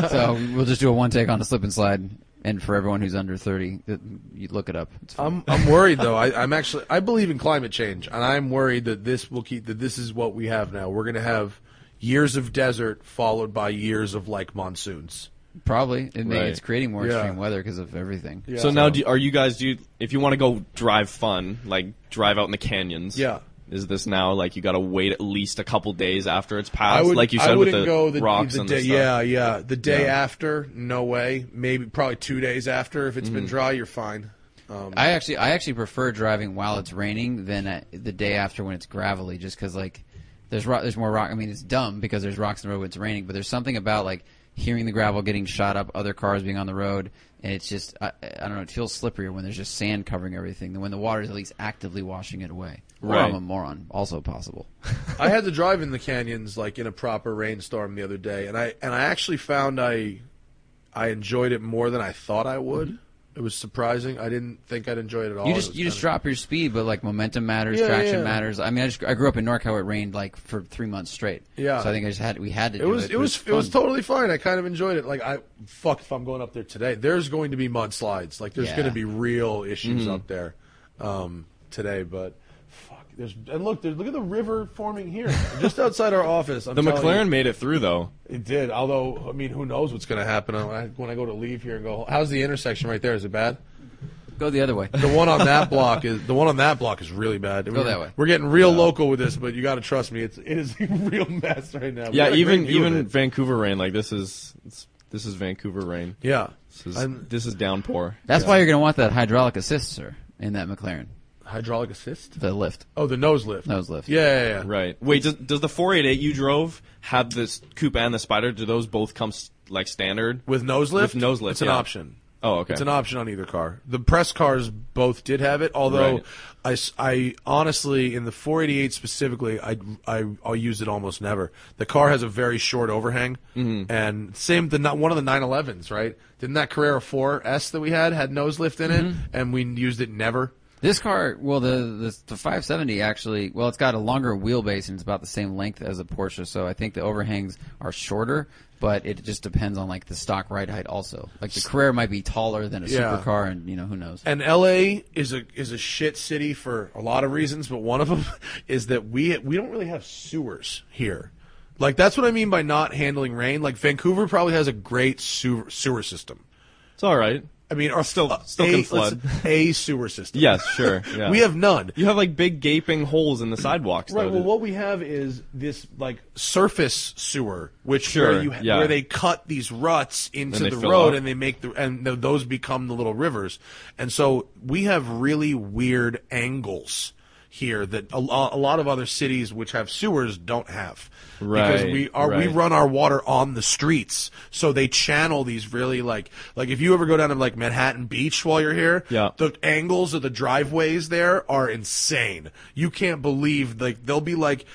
So we'll just do a one take on a slip and slide. And for everyone who's under 30, th- you look it up. It's. I'm I'm worried though. I, I'm actually I believe in climate change, and I'm worried that this will keep that this is what we have now. We're gonna have years of desert followed by years of like monsoons. Probably. It may, Right. It's creating more Yeah. extreme weather because of everything. Yeah. So now, do, are you guys? Do you, if you want to go drive fun, like drive out in the canyons? Yeah. Is this now like you got to wait at least a couple days after it's I passed? would like you I said with the go the, rocks the and day. the stuff. yeah, yeah. The day Yeah. after, no way. Maybe probably two days after. If it's Mm. been dry, you're fine. Um, I actually, I actually prefer driving while it's raining than uh the day after when it's gravelly, just because like there's ro- there's more rock. I mean, it's dumb because there's rocks in the road when it's raining, but there's something about like hearing the gravel getting shot up, other cars being on the road, and it's just I, I don't know. It feels slipperier when there's just sand covering everything than when the water is at least actively washing it away. Or Right. I'm a moron. Also possible. I had [LAUGHS] to drive in the canyons like in a proper rainstorm the other day, and I and I actually found I I enjoyed it more than I thought I would. It was surprising. I didn't think I'd enjoy it at all. You just you just kinda- drop your speed, but like momentum matters, Yeah, traction yeah. matters. I mean, I just I grew up in NorCal. It rained like for three months straight. Yeah. So I think I just had we had to. It do was it. it was but it was totally fine. I kind of enjoyed it. Like I fuck if I'm going up there today. There's going to be mudslides. Like there's Yeah. going to be real issues Mm-hmm. up there um, today. But fuck, there's and look, there's, look at the river forming here, just outside our office. I'm The McLaren you. made it through though. it did. Although I mean, who knows what's going to happen when I, when I go to leave here and go? How's the intersection right there? Is it bad? Go the other way. The one on that block is the one on that block is really bad. Go we're, that way. We're getting real local with this, but you got to trust me. It's it is a real mess right now. Yeah, even great view of even. Vancouver rain. Like this is this is Vancouver rain. yeah. This is this is downpour. That's why you're going to want that hydraulic assist, sir, in that McLaren, hydraulic assist. the lift, Oh, the nose lift. nose lift. Yeah, yeah, yeah. Right. Wait, does, does the 488 you drove have this coupe and the spider? Do those both come s- like standard? With nose lift? With nose lift, It's an yeah. option. Oh, okay. It's an option on either car. The press cars both did have it, although Right. I, s- I honestly, in the 488 specifically, I, I, I'll use it almost never. The car has a very short overhang, Mm-hmm. and same, the not one of the 911s, right? Didn't that Carrera 4S that we had had nose lift in it, Mm-hmm. and we used it never? This car, well, the, the the 570 actually, well, it's got a longer wheelbase and it's about the same length as a Porsche, so I think the overhangs are shorter, but it just depends on like the stock ride height also. Like the Carrera might be taller than a Yeah. supercar, and you know who knows. And LA is a is a shit city for a lot of reasons, but one of them [LAUGHS] is that we we don't really have sewers here. Like that's what I mean by not handling rain. Like Vancouver probably has a great sewer, sewer system. It's all right. I mean, or Still- uh, still a, can flood. a sewer system. Yes, sure. [LAUGHS] Yeah. we have none. You have like big gaping holes in the sidewalks. Right. though. Well, what we have is this like surface sewer, which Sure, where you yeah. where they cut these ruts into the road up. and they make the and th- those become the little rivers. And so we have really weird angles here that a, a lot of other cities which have sewers don't have. Right, Because we are we run our water on the streets, so they channel these really like like if you ever go down to like Manhattan Beach while you're here, Yeah. the angles of the driveways there are insane. You can't believe like they'll be like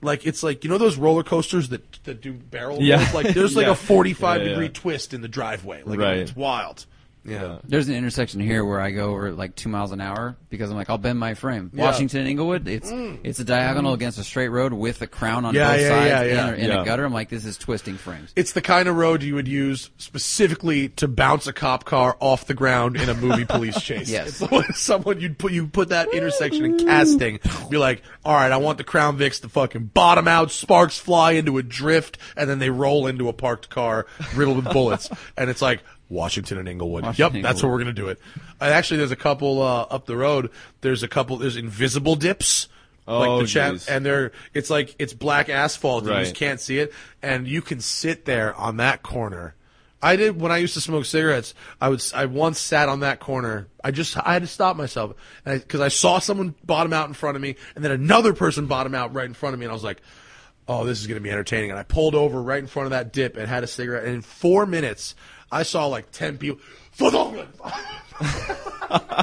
like it's like you know those roller coasters that that do barrel Yeah. rolls? Like there's [LAUGHS] like Yeah. a 45 Yeah, yeah. degree twist in the driveway. Like Right. it's wild. Yeah. There's an intersection here where I go over like two miles an hour because I'm like I'll bend my frame. Yeah. Washington Inglewood, it's mm. it's a diagonal against a straight road with a crown on Yeah, both yeah, sides yeah, and, a, gutter. I'm like, this is twisting frames. It's the kind of road you would use specifically to bounce a cop car off the ground in a movie police [LAUGHS] chase. Yes. It's someone you'd put you put that intersection in casting, be like, all right, I want the Crown Vics to fucking bottom out, sparks fly into a drift, and then they roll into a parked car riddled with bullets, and it's like. Washington and Inglewood. Washington, yep, that's where we're gonna do it. And actually, there's a couple uh, up the road. There's a couple. There's invisible dips. Oh, like the chat, and they're it's like it's black asphalt. and You just can't see it, and you can sit there on that corner. I did when I used to smoke cigarettes. I would. I once sat on that corner. I just I had to stop myself because I, saw someone bottom out in front of me, and then another person bottom out right in front of me, and I was like, "Oh, this is going to be entertaining." And I pulled over right in front of that dip and had a cigarette. And in four minutes, I saw like ten people. [LAUGHS]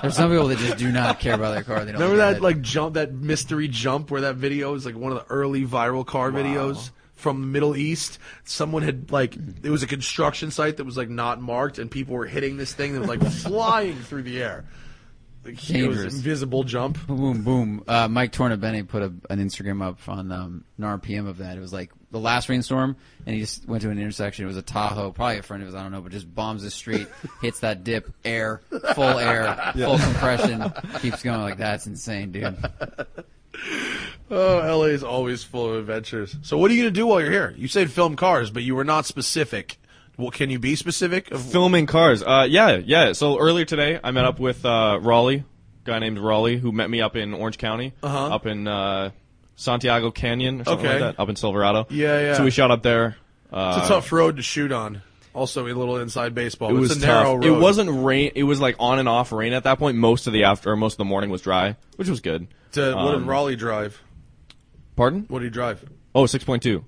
There's some people that just do not care about their car. They don't Remember that it. like jump, that mystery jump where that video is like one of the early viral car videos from the Middle East. Someone had like it was a construction site that was like not marked, and people were hitting this thing that was like [LAUGHS] flying through the air. Like, it was invisible jump. Boom, boom. Uh, Mike Tornabene put a, an Instagram up on um, an RPM of that. It was like the last rainstorm, and he just went to an intersection. It was a Tahoe, probably a friend of his, I don't know, but just bombs the street, [LAUGHS] hits that dip, air, full air, full compression, keeps going like that's insane, dude. [LAUGHS] Oh, LA is always full of adventures. So what are you gonna do while you're here? You said film cars, but you were not specific. Well, can you be specific? Of, Filming cars. Uh, yeah, yeah. So earlier today, I met up with uh, Raleigh, guy named Raleigh, who met me up in Orange County, Uh-huh. up in uh, Santiago Canyon, or something Okay. like that, up in Silverado. Yeah, yeah. So we shot up there. Uh, it's a tough road to shoot on. Also, a little inside baseball. it It's was a narrow tough. road. It wasn't rain. It was like on and off rain at that point. Most of the after, or most of the morning was dry, which was good. To, what did Um, Raleigh drive? Pardon? What did he drive? Oh, 6.2.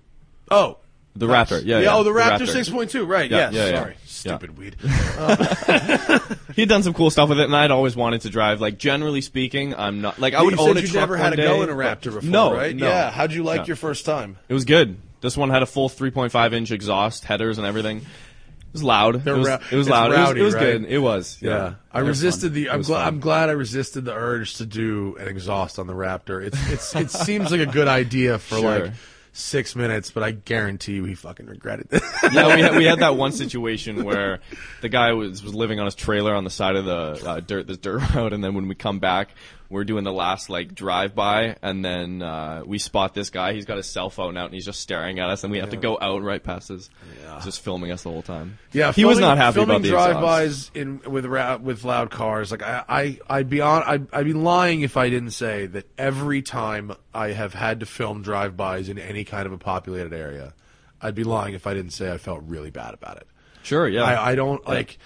Oh, The. Raptor. Yeah, yeah. Oh, the Raptor, Raptor. six point two. Right. Yeah, yes. yeah, yeah. Sorry. Stupid weed. [LAUGHS] Um, [LAUGHS] he had done some cool stuff with it, and I'd always wanted to drive. Like generally speaking, I'm not like I would you own said a you truck never had one a go day, in a Raptor before, no, right? no. Yeah. How'd you like your first time? It was good. This one had a full 3.5 inch exhaust, headers, and everything. It was loud. They're it was, it was it's loud. rowdy, it was, it was right? good. It was. Yeah. Yeah, I It was resisted fun. the. It I'm was glad. fun. I'm glad I resisted the urge to do an exhaust on the Raptor. It's it's it seems like a good idea for Sure. like six minutes, but I guarantee you he fucking regretted it. [LAUGHS] yeah, we had, we had that one situation where the guy was was living on his trailer on the side of the uh, dirt this dirt [LAUGHS] road, and then when we come back, we're doing the last like drive by, and then uh, we spot this guy. He's got his cell phone out, and he's just staring at us, and we have to go out right past his. He's just filming us the whole time. Yeah, he was not happy filming about the drive-bys in with ra- with loud cars. Like I, I I'd be on. I'd, I'd be lying if I didn't say that every time I have had to film drive-bys in any kind of a populated area, I'd be lying if I didn't say I felt really bad about it. Sure, yeah. I, I don't like.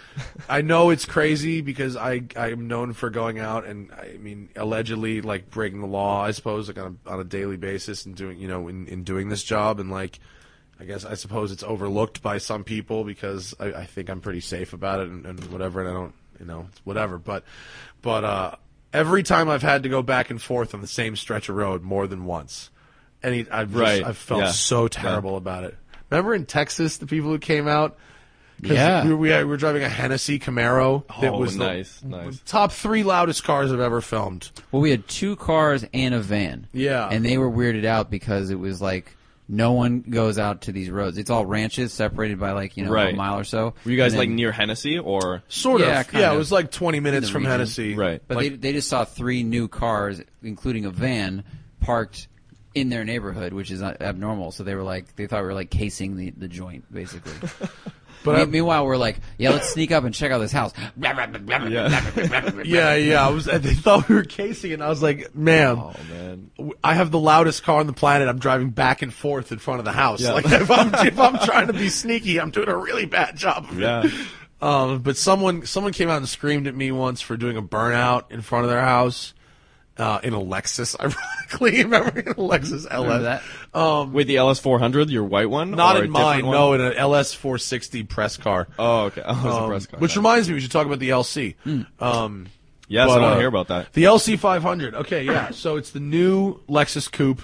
I know it's crazy because I I'm known for going out and I mean allegedly like breaking the law. I suppose like on a, on a daily basis and doing you know in, in doing this job and like I guess I suppose it's overlooked by some people because I, I think I'm pretty safe about it and, and whatever and I don't you know it's whatever but but uh, every time I've had to go back and forth on the same stretch of road more than once and he, I've just, Right, I've felt yeah. so terrible about it. Remember in Texas the people who came out. 'Cause Yeah. we were, we we were driving a Hennessy Camaro. that Oh, was the nice, nice. top three loudest cars I've ever filmed. Well, we had two cars and a van. Yeah. And they were weirded out because it was like no one goes out to these roads. It's all ranches separated by like, you know, Right. a mile or so. Were you guys And like near Hennessy or? Sort of. kind yeah, of. it was like 20 minutes from region. Hennessy. Right. But Like- they, they just saw three new cars, including a van, parked in their neighborhood, which is not abnormal. So they were like, they thought we were like casing the, the joint, basically. [LAUGHS] But Me- meanwhile, we're like, yeah, let's sneak up and check out this house. [LAUGHS] Yeah. yeah, yeah. I was. They thought we were casing, it, and I was like, "Ma'am, oh man. I have the loudest car on the planet. I'm driving back and forth in front of the house. Yeah. Like if I'm if I'm trying to be sneaky, I'm doing a really bad job. Of it. Yeah. Um, but someone someone came out and screamed at me once for doing a burnout in front of their house. Uh, in a Lexus, [LAUGHS] ironically, remember in a Lexus LS? Remember that? Um, Wait, the LS400, your white one? not or in different mine, one? no, in an LS 460 press car. Oh, okay. [LAUGHS] Oh, it a Um, press car. which yeah. reminds me, we should talk about the LC. Um, Yes, but, I want uh, to hear about that. The LC 500. Okay, yeah. So it's the new Lexus Coupe.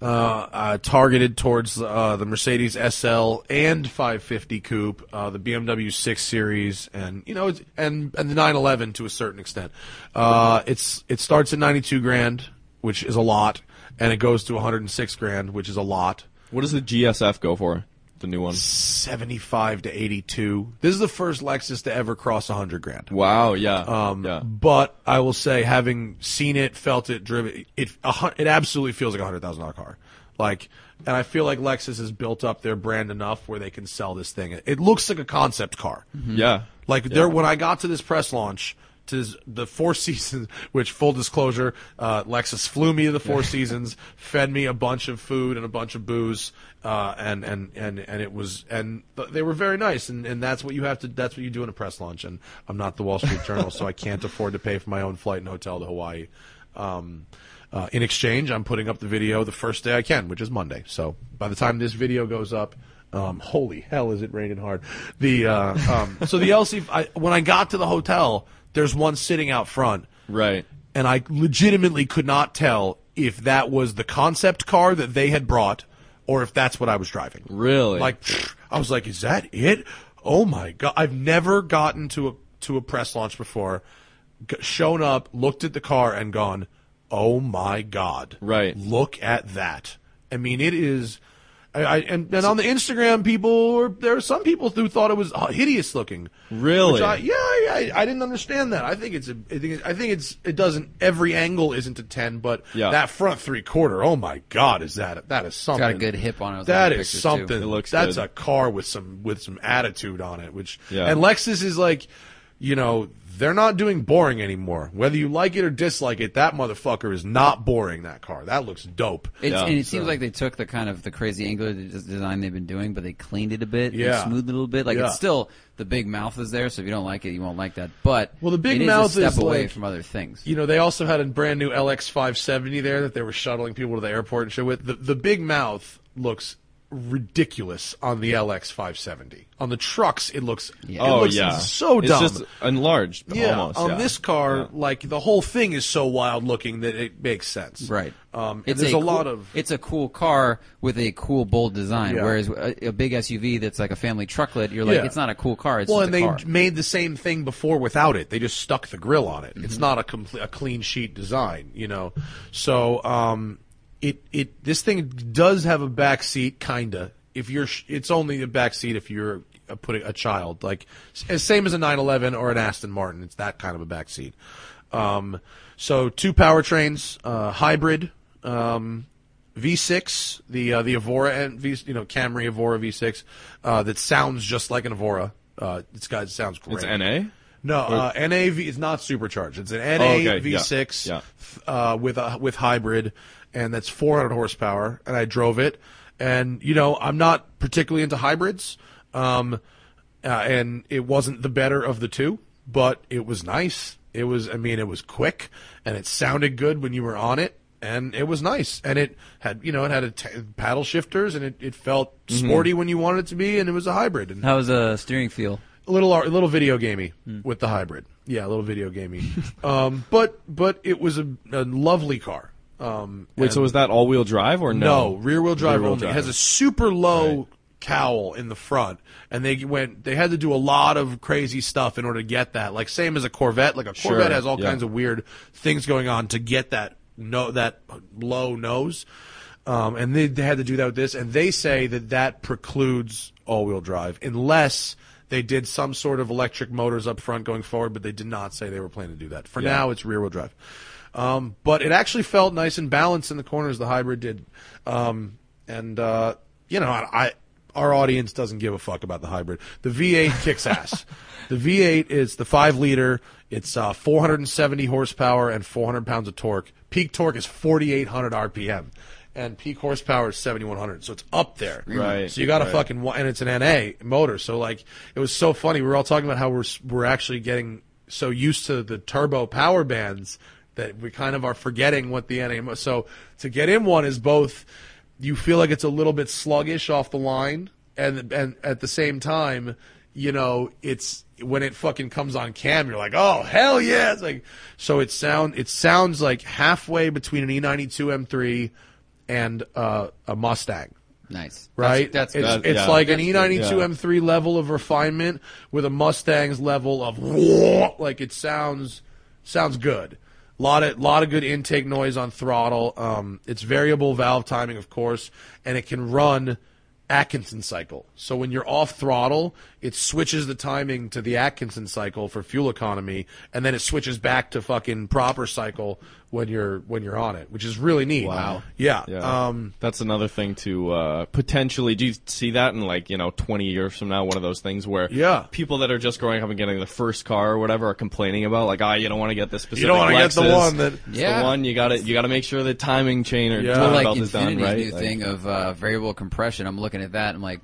Uh, uh, targeted towards uh, the Mercedes SL and 550 Coupe, uh, the BMW 6 Series, and you know, and and the 911 to a certain extent. Uh, it's it starts at 92 grand, which is a lot, and it goes to 106 grand, which is a lot. What does the GSF go for? The new one. 75 to 82. This is the first Lexus to ever cross 100 grand. Wow. Yeah. Um, yeah. But I will say, having seen it, felt it, driven, it it absolutely feels like a hundred thousand dollar car. Like, and I feel like Lexus has built up their brand enough where they can sell this thing. It, it looks like a concept car. Yeah. Like there, when I got to this press launch, to the Four [LAUGHS] Seasons, which full disclosure, uh, Lexus flew me to the Four [LAUGHS] Seasons, fed me a bunch of food and a bunch of booze, uh, and and and and it was and they were very nice, and and that's what you have to, that's what you do in a press launch. And I'm not the Wall Street Journal, so I can't afford to pay for my own flight and hotel to Hawaii. Um, uh, in exchange, I'm putting up the video the first day I can, which is Monday. So by the time this video goes up, um, holy hell, is it raining hard? The uh, um, so the LC I, when I got to the hotel, there's one sitting out front, Right. and I legitimately could not tell if that was the concept car that they had brought or if that's what I was driving. Really? Like I was like, is that it? Oh my god! I've never gotten to a to a press launch before, g- shown up, looked at the car, and gone, oh my god! Right. Look at that. I mean, it is. I, I and, and on the Instagram, people were there. Are some people who thought it was uh, hideous looking. Really? Which I, yeah, I, I didn't understand that. I think it's a. I think, it, I think it's. It doesn't. Every angle isn't a ten, but Yeah. that front three quarter. Oh my God, is that that is something? got a good hip on it. I was That looking at is pictures, something. too. It looks That's good. a car with some with some attitude on it. Which Yeah. and Lexus is like, you know, they're not doing boring anymore. Whether you like it or dislike it, that motherfucker is not boring. That car. That looks dope. It's, Yeah. and it seems like they took the kind of the crazy angular design they've been doing, but they cleaned it a bit, Yeah. smoothed it a little bit. Like Yeah. it's still the big mouth is there, so if you don't like it, you won't like that. But Well, the big it is mouth a step is away like- from other things. You know, they also had a brand new LX 570 there that they were shuttling people to the airport and shit with. The, the big mouth looks ridiculous on the LX 570. On the trucks, it looks, it oh looks yeah. so it's dumb. just enlarged. yeah, Almost. on yeah. this car, Yeah. like the whole thing is so wild looking that it makes sense. Right. Um, it's there's a, cool- lot of It's a cool car with a cool, bold design. Yeah. Whereas a, a big SUV that's like a family trucklet, you're like, Yeah. it's not a cool car. It's well, just and a they car. made the same thing before without it. They just stuck the grill on it. Mm-hmm. It's not a complete, a clean sheet design, you know. So, um, it it this thing does have a back seat, kinda. If you're, it's only a back seat if you're uh, putting a child, like same as a 911 or an Aston Martin. It's that kind of a back seat. Um, so two powertrains, uh, hybrid. Um, V6, the uh, the Evora and V, you know Camry Evora V6, uh, that sounds just like an Evora. Uh, this guy sounds great. It's NA. No, uh, NAV is not supercharged. It's an NA Oh, okay. V6 Yeah. Uh, with a, with hybrid, and that's 400 horsepower. And I drove it, and you know I'm not particularly into hybrids, um, uh, and it wasn't the better of the two, but it was nice. It was, I mean, it was quick, and it sounded good when you were on it. And it was nice, and it had, you know, it had a t- paddle shifters, and it, it felt Mm-hmm. sporty when you wanted it to be, and it was a hybrid. And How's the steering feel? a little a little video gamey with the hybrid. Yeah, a little video gamey. [LAUGHS] um, but but it was a, a lovely car. Um, Wait, so was that all-wheel drive or no? no rear wheel drive Rear-wheel only. It drive. has a super low Right. cowl in the front, and they went. They had to do a lot of crazy stuff in order to get that. Like same as a Corvette. Like a Corvette has all yeah. kinds of weird things going on to get that no that low nose. Um, and they, they had to do that with this, and they say that that precludes all-wheel drive unless they did some sort of electric motors up front going forward, but they did not say they were planning to do that. For now, it's rear-wheel drive. Um, but it actually felt nice and balanced in the corners. The hybrid did, um, and uh, you know, I, I our audience doesn't give a fuck about the hybrid. The V8 [LAUGHS] kicks ass. The V8 is the five liter. It's uh, 470 horsepower and 400 pounds of torque. Peak torque is 4,800 RPM, and peak horsepower is 7,100. So it's up there. Right, So you got to right. fucking wa- and it's an NA motor. So like it was so funny. We were all talking about how we're we're actually getting so used to the turbo power bands that we kind of are forgetting what the NA. mo- So to get in one is both you feel like it's a little bit sluggish off the line, and and at the same time, you know, it's when it fucking comes on cam, you're like, oh hell yeah! It's like so it sound it sounds like halfway between an E92 M3 and uh, a Mustang. Nice. Right, That's, it's, that- it's yeah. like an E92 yeah. M3 level of refinement with a Mustang's level of like it sounds sounds good. Lot of lot of good intake noise on throttle. Um, it's variable valve timing, of course, and it can run Atkinson cycle. So when you're off throttle, it switches the timing to the Atkinson cycle for fuel economy, and then it switches back to fucking proper cycle when you're when you're on it, which is really neat. Wow. Yeah. Yeah. Um, That's another thing to uh, potentially. Do you see that in like you know twenty years from now? One of those things where Yeah. people that are just growing up and getting the first car or whatever are complaining about like, ah, you don't want to get this specific. you don't want to get the one that Yeah. the one you got to you got to make sure the timing chain or Yeah. Well, like belt is done Infiniti's right. new Like- thing of uh, variable compression. I'm looking at that. I'm like,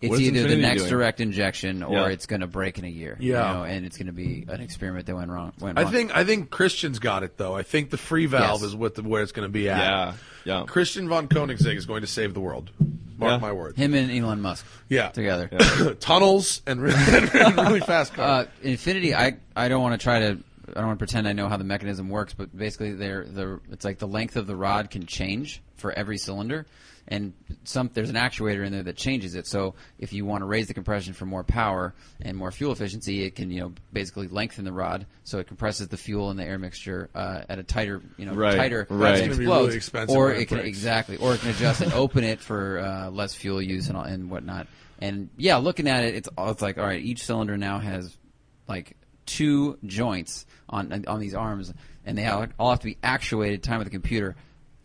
it's What is either the next doing? direct injection or Yeah. it's going to break in a year. Yeah. you know, and it's going to be an experiment that went wrong. Went I wrong. think I think Christian's got it though. I think the free valve Yes. is what the, where it's going to be at. yeah, yeah. Christian von Koenigsegg is going to save the world. Mark Yeah. my words. him and Elon Musk Yeah. together. [LAUGHS] Tunnels and really, [LAUGHS] and really [LAUGHS] fast cars. Uh, Infiniti, I I don't want to try to. I don't want to pretend I know how the mechanism works, but basically, they're the it's like the length of the rod can change for every cylinder, and some there's an actuator in there that changes it. So if you want to raise the compression for more power and more fuel efficiency, it can you know basically lengthen the rod so it compresses the fuel and the air mixture uh, at a tighter you know Right, tighter right. That's and be explodes. really expensive or it can breaks. exactly or it can adjust and open it for uh, less fuel use and all, and whatnot. And yeah, looking at it, it's it's like all right, each cylinder now has like two joints on on these arms, and they all all have to be actuated time with the computer.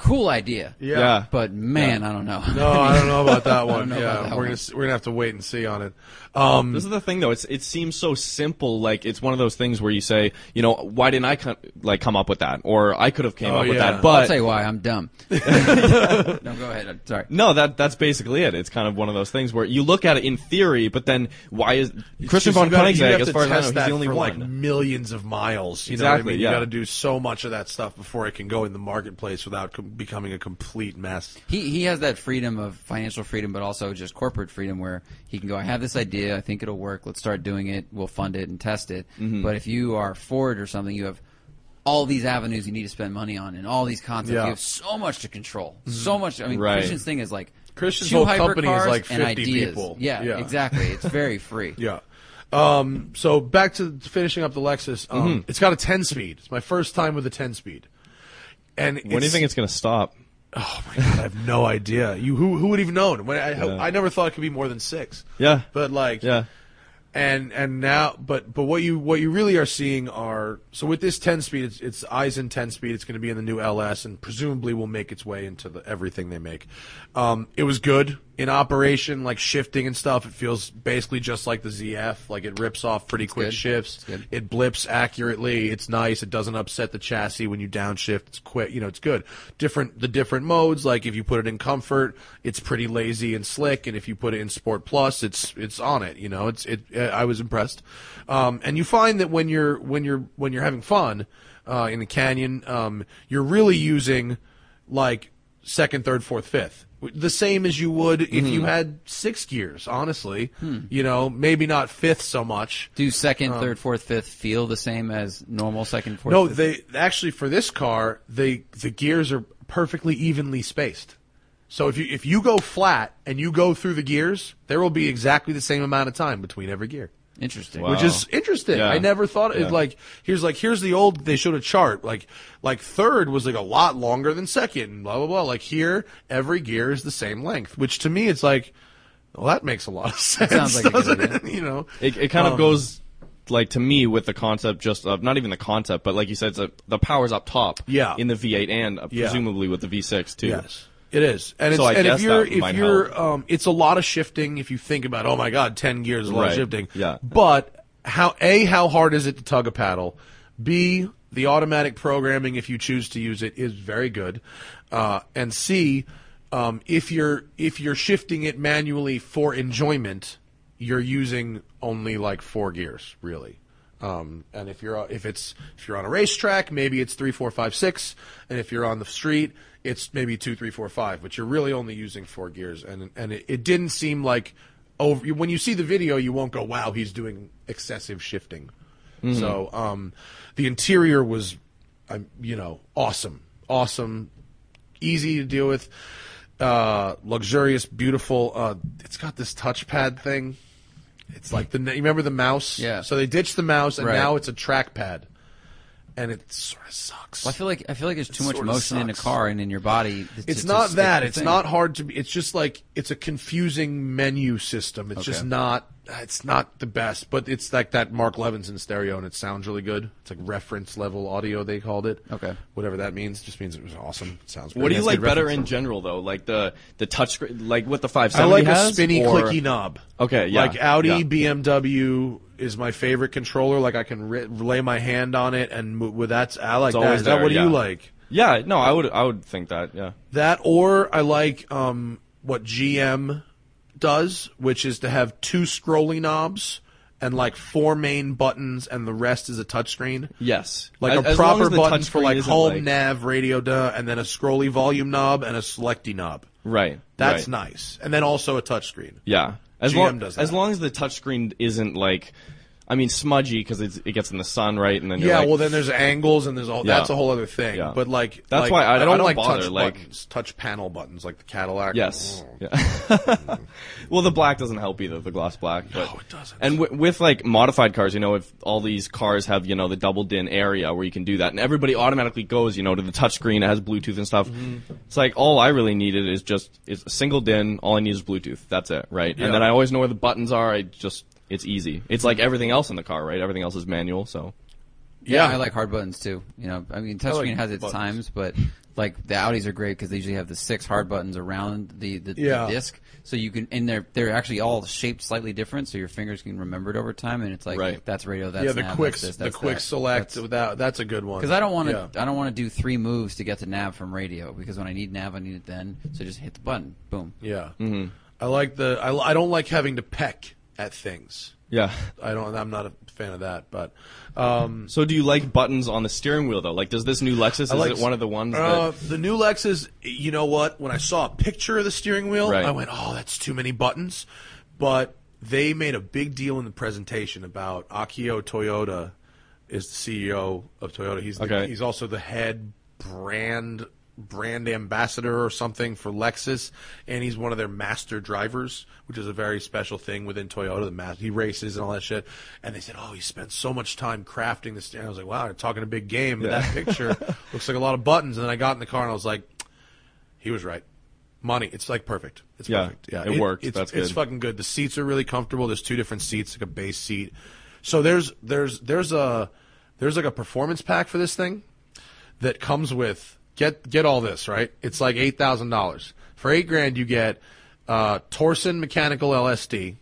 Cool idea. yeah. Yeah. But man, I don't know. No, I don't know about that [LAUGHS] one. yeah, about that we're one. gonna we're gonna have to wait and see on it. Um, This is the thing, though. It's it seems so simple. Like it's one of those things where you say, you know, why didn't I come, like come up with that, or I could have came Oh, up with that. But I'll But tell you why I'm dumb. [LAUGHS] [LAUGHS] no, go ahead. I'm sorry. no, that that's basically it. It's kind of one of those things where you look at it in theory, but then why is Christian von you Koenigsegg, as far as I know, he's the only for like one. millions of miles. You know what I Exactly, mean? yeah. You got to do so much of that stuff before it can go in the marketplace without com- becoming a complete mess. He he has that freedom of financial freedom, but also just corporate freedom, where he can go. I have this idea. I think it'll work. Let's start doing it. We'll fund it and test it. Mm-hmm. But if you are Ford or something, you have all these avenues you need to spend money on, and all these concepts. Yeah. Mm-hmm. You have so much to control. So much. I mean, Right. Christian's thing is like Christian's whole company is like and 50 people. Yeah, Yeah. exactly. It's very free. [LAUGHS] Yeah. Um, so back to finishing up the Lexus. Um, Mm-hmm. It's got a 10 speed. It's my first time with a 10 speed. And When do you think it's going to stop? Oh my god, I have no idea. You who who would even known? When I, Yeah. I never thought it could be more than six. Yeah, But like, yeah, and and now, but but what you what you really are seeing are so with this ten speed, it's, it's Aisin ten speed. It's going to be in the new LS, and presumably will make its way into the everything they make. Um, it was good in operation, like shifting and stuff. It feels basically just like the ZF. Like it rips off pretty quick good. shifts. It blips accurately. It's nice. It doesn't upset the chassis when you downshift. It's quick. You know, it's good. Different the different modes. Like if you put it in comfort, it's pretty lazy and slick. And if you put it in sport plus, it's it's on it. You know, it's it. I was impressed. Um, and you find that when you're when you're when you're having fun uh, in the canyon, um, you're really using like second, third, fourth, fifth. The same as you would if Mm-hmm. you had six gears, honestly. Hmm. You know, maybe not fifth so much. Do second, third, fourth, fifth feel the same as normal second, fourth? Um, No, fifth? they actually for this car, they the gears are perfectly evenly spaced. So if you if you go flat and you go through the gears, there will be exactly the same amount of time between every gear. Interesting. Wow. Which is interesting. Yeah. I never thought Yeah. it like here's like here's the old they showed a chart like like third was like a lot longer than second and blah blah blah. Like here every gear is the same length, which to me it's like well that makes a lot of [LAUGHS] sense. sounds like a good doesn't it? [LAUGHS] You know. it, it kind Um, of goes like to me with the concept just of not even the concept, but like you said, it's a, the power's up top. Yeah. in the V8 and uh, Yeah. presumably with the V6 too. Yes. It is, and it's So I and if you're if you're help. um, it's a lot of shifting. If you think about, oh my god, ten gears, a lot of shifting. Yeah. But how a how hard is it to tug a paddle? B the automatic programming, if you choose to use it, is very good. Uh, and C, um, if you're if you're shifting it manually for enjoyment, you're using only like four gears, really. Um, and if you're if it's if you're on a racetrack, maybe it's three, four, five, six, and if you're on the street, it's maybe two, three, four, five. But you're really only using four gears, and and it, it didn't seem like over when you see the video, you won't go, "Wow, he's doing excessive shifting." So um, the interior was, um, you know, awesome, awesome easy to deal with, uh, luxurious, beautiful. Uh, it's got this touchpad thing. It's like the you remember the mouse. Yeah. So they ditched the mouse and Right. now it's a trackpad, and it sort of sucks. Well, I feel like I feel like there's too much motion in a sucks. car and in your body. It's not that. It's thing. not hard to be. It's just like it's a confusing menu system. It's just Okay. not. It's not the best, but it's like that Mark Levinson stereo, and it sounds really good. It's like reference level audio. They called it. Okay. Whatever that means, just means it was awesome. It sounds. Good what do you It's like better in general though? Like the the touch screen, like what the I 570 like has, a spinny, or- clicky knob. Okay, yeah, Like Audi, yeah. BMW is my favorite controller. Like I can ri lay my hand on it, and mo- with that's I like It's that. always Is that there, what do you like? Yeah, no, I would I would think that. Yeah. That or I like um, what GM does, which is to have two scrolly knobs and like four main buttons, and the rest is a touchscreen. Yes. Like As- a as proper button for like home, like- nav, radio, duh, and then a scrolly volume knob and a selecty knob. Right. That's right. nice. And then also a touchscreen. Yeah. As GM long does as long as the touchscreen isn't like, I mean, smudgy because it gets in the sun, right? And then you're Yeah, like, well then there's angles and there's all Yeah. that's a whole other thing. Yeah. But like That's like, why I- I don't, I don't like bother, touch like- buttons, touch panel buttons like the Cadillac. Yes. Oh. Yeah. [LAUGHS] well, the black doesn't help either. The gloss black. But, No, it doesn't. And w- with like modified cars, you know, if all these cars have you know the double din area where you can do that, and everybody automatically goes, you know, to the touchscreen. It has Bluetooth and stuff. Mm-hmm. It's like all I really needed is just is a single din. All I need is Bluetooth. That's it, right? Yeah. And then I always know where the buttons are. I just it's easy. It's like everything else in the car, right? Everything else is manual. So Yeah, Yeah. I like hard buttons too. You know, I mean, touchscreen like has its buttons. times, but like the Audis are great because they usually have the six hard buttons around the, the, Yeah. the disc, so you can and they're they're actually all shaped slightly different, so your fingers can remember it over time, and it's like Right. that's radio, that's yeah, the nav, quick that's this, the quick that. select That's- that that's a good one. Because I don't want to, Yeah. I don't want to do three moves to get to nav from radio. Because when I need nav, I need it then. So just hit the button, boom. Yeah. Mm-hmm. I like the I, I don't like having to peck at things. yeah. I don't I'm not a fan of that, but um So do you like buttons on the steering wheel though? Like, does this new Lexus is like it one of the ones uh, that? the new Lexus, you know what? When I saw a picture of the steering wheel, Right. I went, "Oh, that's too many buttons." But they made a big deal in the presentation about Akio Toyoda is the CEO of Toyota. He's the, Okay. he's also the head brand brand ambassador or something for Lexus, and he's one of their master drivers, which is a very special thing within Toyota. The mas- he races and all that shit. And they said, "Oh, he spent so much time crafting this." steering." I was like, "Wow, you're talking a big game." But that picture [LAUGHS] looks like a lot of buttons. And then I got in the car and I was like, "He was right." Money, it's like perfect. It's Yeah, perfect. Yeah, it works. It's, That's it's good. fucking good. The seats are really comfortable. There's two different seats, like a base seat. So there's there's there's a there's like a performance pack for this thing that comes with get get all this right. It's like eight thousand dollars for eight grand. You get uh, Torsen mechanical LSD,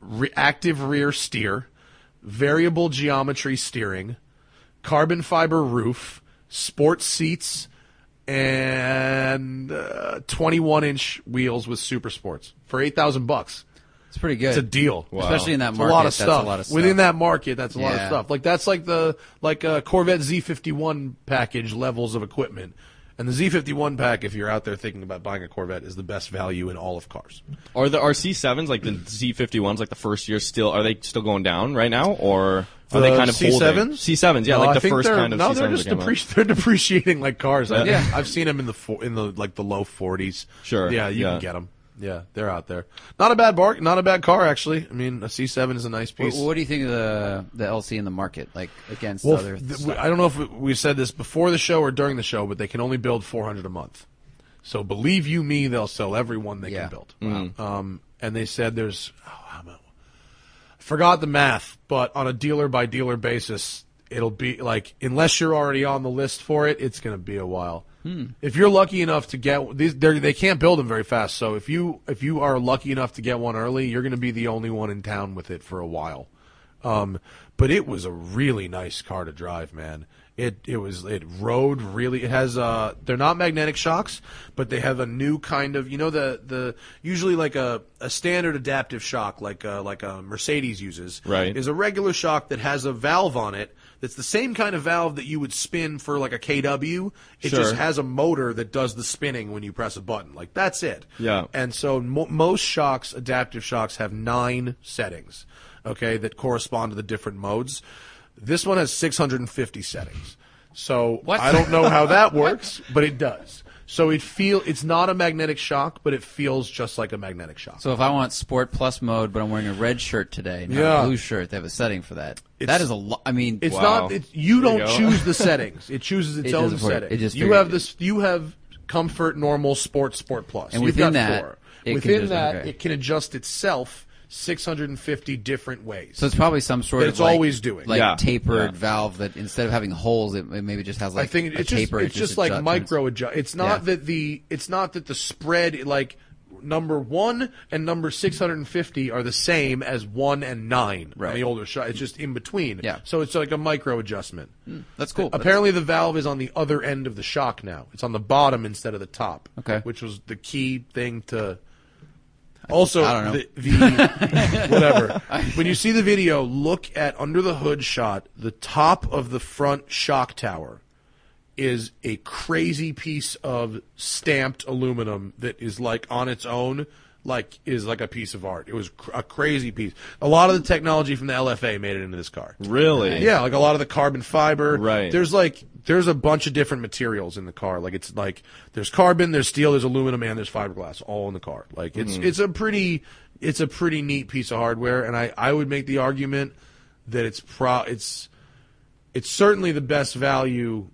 re- active rear steer, variable geometry steering, carbon fiber roof, sports seats, and uh, 21 inch wheels with super sports for 8000 bucks. It's pretty good. It's a deal. especially in that It's market. a lot of that's stuff. a lot of stuff. Within that market, that's a lot of stuff. Like that's like the like a Corvette Z51 package levels of equipment. And the Z51 pack, if you're out there thinking about buying a Corvette, is the best value in all of cars. Are the are C7s like the Z51s like the first year still are they still going down right now or are they kind of C7s? holding? C7s, yeah, No, like I the first kind of no, C7s they're just that depreci- [LAUGHS] they're depreciating like cars. I- Yeah. I've seen them in the fo- in the like the low 40s. Sure, Yeah, you yeah. can get them. Yeah, they're out there. Not a bad bar, not a bad car actually. I mean, a C7 is a nice What, piece. what do you think of the the LC in the market, like against Well, other? th- stuff? I don't know if we, we said this before the show or during the show, but they can only build 400 a month. So believe you me, they'll sell every one they Yeah. can build. Um, and they said there's, oh, how about, I forgot the math, but on a dealer by dealer basis, it'll be like unless you're already on the list for it, it's going to be a while. If you're lucky enough to get these, they're- can't build them very fast. So if you if you are lucky enough to get one early, you're going to be the only one in town with it for a while. Um, but it was a really nice car to drive, man. It it was it rode really. It has uh they're not magnetic shocks, but they have a new kind of you know the the usually like a, a standard adaptive shock like uh, like a Mercedes uses Right. is a regular shock that has a valve on it that's the same kind of valve that you would spin for like a KW. It Sure. just has a motor that does the spinning when you press a button. Like that's it. Yeah. And so mo- most shocks, adaptive shocks, have nine settings, okay, that correspond to the different modes. This one has 650 settings. So What? I don't know how that [LAUGHS] works, but it does. So it feel it's not a magnetic shock, but it feels just like a magnetic shock. So if I want Sport Plus mode, but I'm wearing a red shirt today, not Yeah. a blue shirt, they have a setting for that. It's- that is a lot. I mean, It's Wow. not. It's, you There don't go. choose the [LAUGHS] settings. It chooses its It own doesn't settings. It just you have this. You have comfort, normal, sport, sport plus. And You've within got that, four. it within just- that, okay. it can adjust itself 650 different ways. so it's probably some sort That of it's like, always doing. like Yeah. tapered Yeah. valve that instead of having holes, it, it maybe just has like I think a it's just taper. it's it just like adjusts- micro adjust. It's not Yeah. that the it's not that the spread like number one and number 650 are the same as one and nine right. on the older shot. It's just in between. Yeah. So it's like a micro adjustment. Hmm. That's cool. Apparently, the valve is on the other end of the shock now. It's on the bottom instead of the top. Okay. Which was the key thing to. Also, I don't know. the, the [LAUGHS] whatever. when you see the video, look at under the hood shot. The top of the front shock tower is a crazy piece of stamped aluminum that is like on its own like is like a piece of art. It was cr- a crazy piece. A lot of the technology from the LFA made it into this car. Really? Yeah, like a lot of the carbon fiber. Right. There's like there's a bunch of different materials in the car. Like it's like there's carbon, there's steel, there's aluminum, and there's fiberglass all in the car. Like it's mm-hmm. it's a pretty it's a pretty neat piece of hardware, and I I would make the argument that it's pro it's it's certainly the best value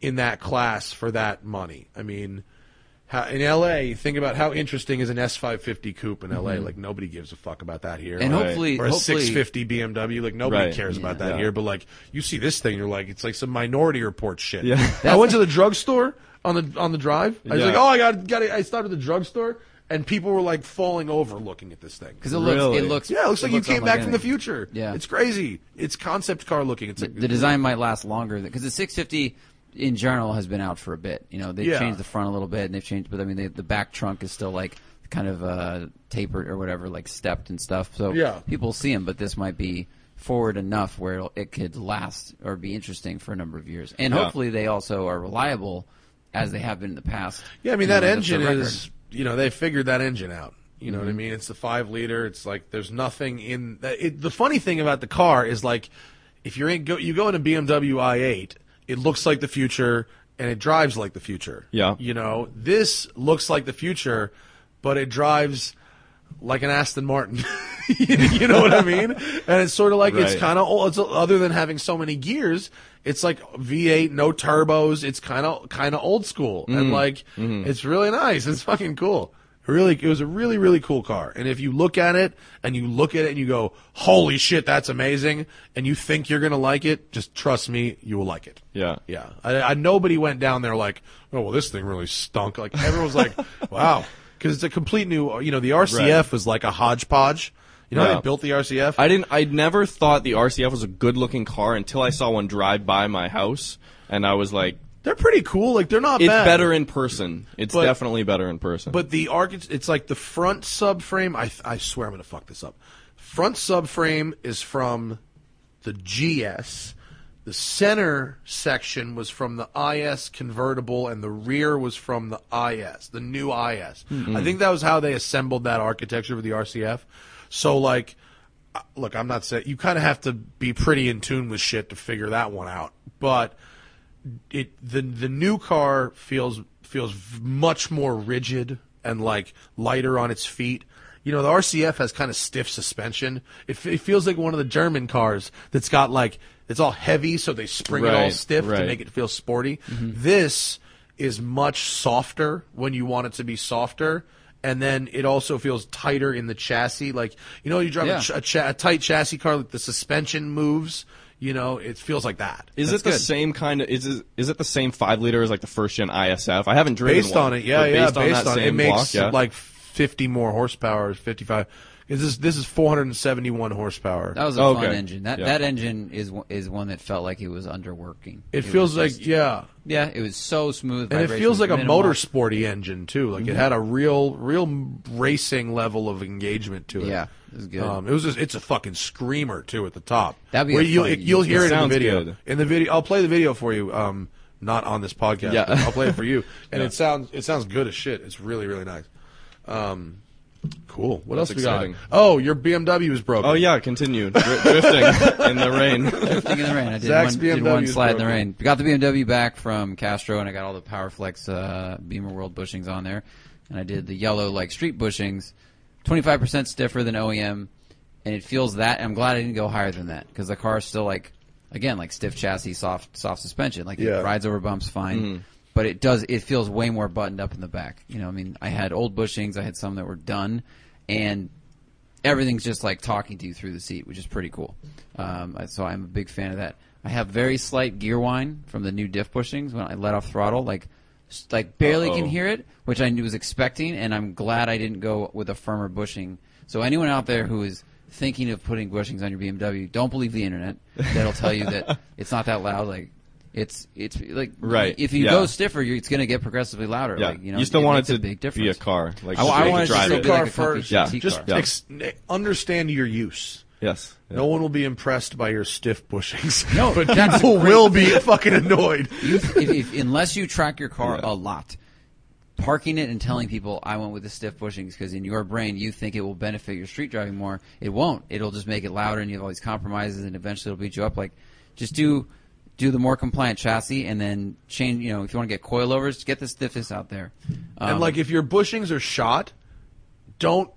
in that class for that money. I mean. How, in LA, think about how interesting is an S550 coupe in LA. Mm-hmm. Like nobody gives a fuck about that here. and Like, hopefully, or a hopefully, 650 BMW. Like nobody Right. cares about that Yeah. here. But like you see this thing, you're like, it's like some Minority Report shit. Yeah. [LAUGHS] I went to the drugstore on the on the drive. I was Yeah. like, oh, I got got. I stopped at the drugstore, and people were like falling over looking at this thing. because it looks Really? it looks Yeah, it looks like you came unlike back from the future. Yeah. it's crazy. It's concept car looking. It's the, like, the design might last longer because the 650 in general has been out for a bit. You know, they've Yeah. changed the front a little bit and they've changed, but I mean, they, the back trunk is still like kind of uh, tapered or whatever, like stepped and stuff. So Yeah. people see them, but this might be forward enough where it'll, it could last or be interesting for a number of years. And Yeah. hopefully, they also are reliable as they have been in the past. Yeah, I mean that engine is you know they figured that engine out. You know Mm-hmm. what I mean? It's the five liter. It's like there's nothing in that. It, the funny thing about the car is like if you're in go you go in a BMW i8, it looks like the future and it drives like the future. Yeah. You know this looks like the future, but it drives like an Aston Martin. [LAUGHS] you know what I mean? And it's sort of like it's kind of old. It's, other than having so many gears, it's like V8, no turbos. It's kind of kind of old school, Mm-hmm. and like it's really nice. It's fucking cool. Really, it was a really really cool car. And if you look at it and you look at it and you go, "Holy shit, that's amazing!" and you think you're gonna like it, just trust me, you will like it. Yeah. Yeah, I, I nobody went down there like, oh well, this thing really stunk. Like everyone was like, [LAUGHS] wow, because it's a complete new. You know, the RCF Right. was like a hodgepodge. You know, how Yeah. they built the RCF. I didn't. I never thought the RCF was a good-looking car until I saw one drive by my house, and I was like, they're pretty cool. Like they're not "It's bad. better in person. It's But- definitely better in person." But the arch, it's like the front subframe. I I swear I'm gonna fuck this up. Front subframe is from the GS. The center section was from the IS convertible, and the rear was from the IS, the new IS. I think that was how they assembled that architecture for the RCF. So, like, uh, look, I'm not saying you kind of have to be pretty in tune with shit to figure that one out, but it the the new car feels feels much more rigid and like lighter on its feet. You know, the RCF has kind of stiff suspension. It, it feels like one of the German cars that's got like it's all heavy, so they spring it all stiff to make it feel sporty. Mm-hmm. This is much softer when you want it to be softer. And then it also feels tighter in the chassis. Like you know, you drive Yeah. a, ch- a, cha- a tight chassis car, like the suspension moves. You know, it feels like that. is That's it the good. same kind of? Is it, is it the same five liter as like the first gen ISF? I haven't driven based one, on it. Yeah, yeah. Based, Based on, that on, it, it makes block, yeah. like 50 more horsepower, 55. This is this is 471 horsepower. That was a Okay. fun engine. That Yeah. that engine is one- is one that felt like it was underworking. it was feels like just- yeah, yeah, it was so smooth. and it feels like a minimal. motorsporty engine too. Like it had a real real racing level of engagement to it. Yeah, it was good. Um, it was just, it's a fucking screamer too at the top. That'd be Where a you fun you'll hear it case. in the video. good. In the video, I'll play the video for you. Um, not on this podcast. Yeah. I'll play it for you, [LAUGHS] and Yeah. it sounds it sounds good as shit. It's really really nice. Um, Cool. What That's else we got? exciting. Oh, your BMW is broken. Oh yeah, continue Dri- drifting in the rain. [LAUGHS] Drifting in the rain. I did Zack's one, did BMW one is slide in the broken. rain. Got the BMW back from Castro, and I got all the PowerFlex uh, BimmerWorld bushings on there. And I did the yellow like street bushings, 25% stiffer than OEM, and it feels that. And I'm glad I didn't go higher than that because the car is still like, again, like stiff chassis, soft soft suspension. Like Yeah. it rides over bumps fine. But it does. It feels way more buttoned up in the back. You know, I mean, I had old bushings. I had some that were done, and everything's just like talking to you through the seat, which is pretty cool. Um, so I'm a big fan of that. I have very slight gear whine from the new diff bushings when I let off throttle, like like barely can Uh-oh. hear it, which I was expecting, and I'm glad I didn't go with a firmer bushing. So anyone out there who is thinking of putting bushings on your BMW, don't believe the internet. That'll tell you that [LAUGHS] it's not that loud. Like it's it's like Right, If you yeah. go stiffer, you're, it's going to get progressively louder. Yeah, Like, you know, still it want makes it a to big difference. be a car. Like I, I want it to drive still it. be like Car a first. Yeah. Just car. Yeah. ex- eh, understand your use. Yes. No one will be impressed by your stiff bushings. [LAUGHS] No, [LAUGHS] but people will be fucking annoyed. you, if, if, unless you track your car a lot, parking it and telling people I went with the stiff bushings because in your brain you think it will benefit your street driving more. It won't. It'll just make it louder, and you have all these compromises, and eventually it'll beat you up. Like, just do do the more compliant chassis, and then change. You know, if you want to get coilovers, get the stiffest out there. Um, and like if your bushings are shot, don't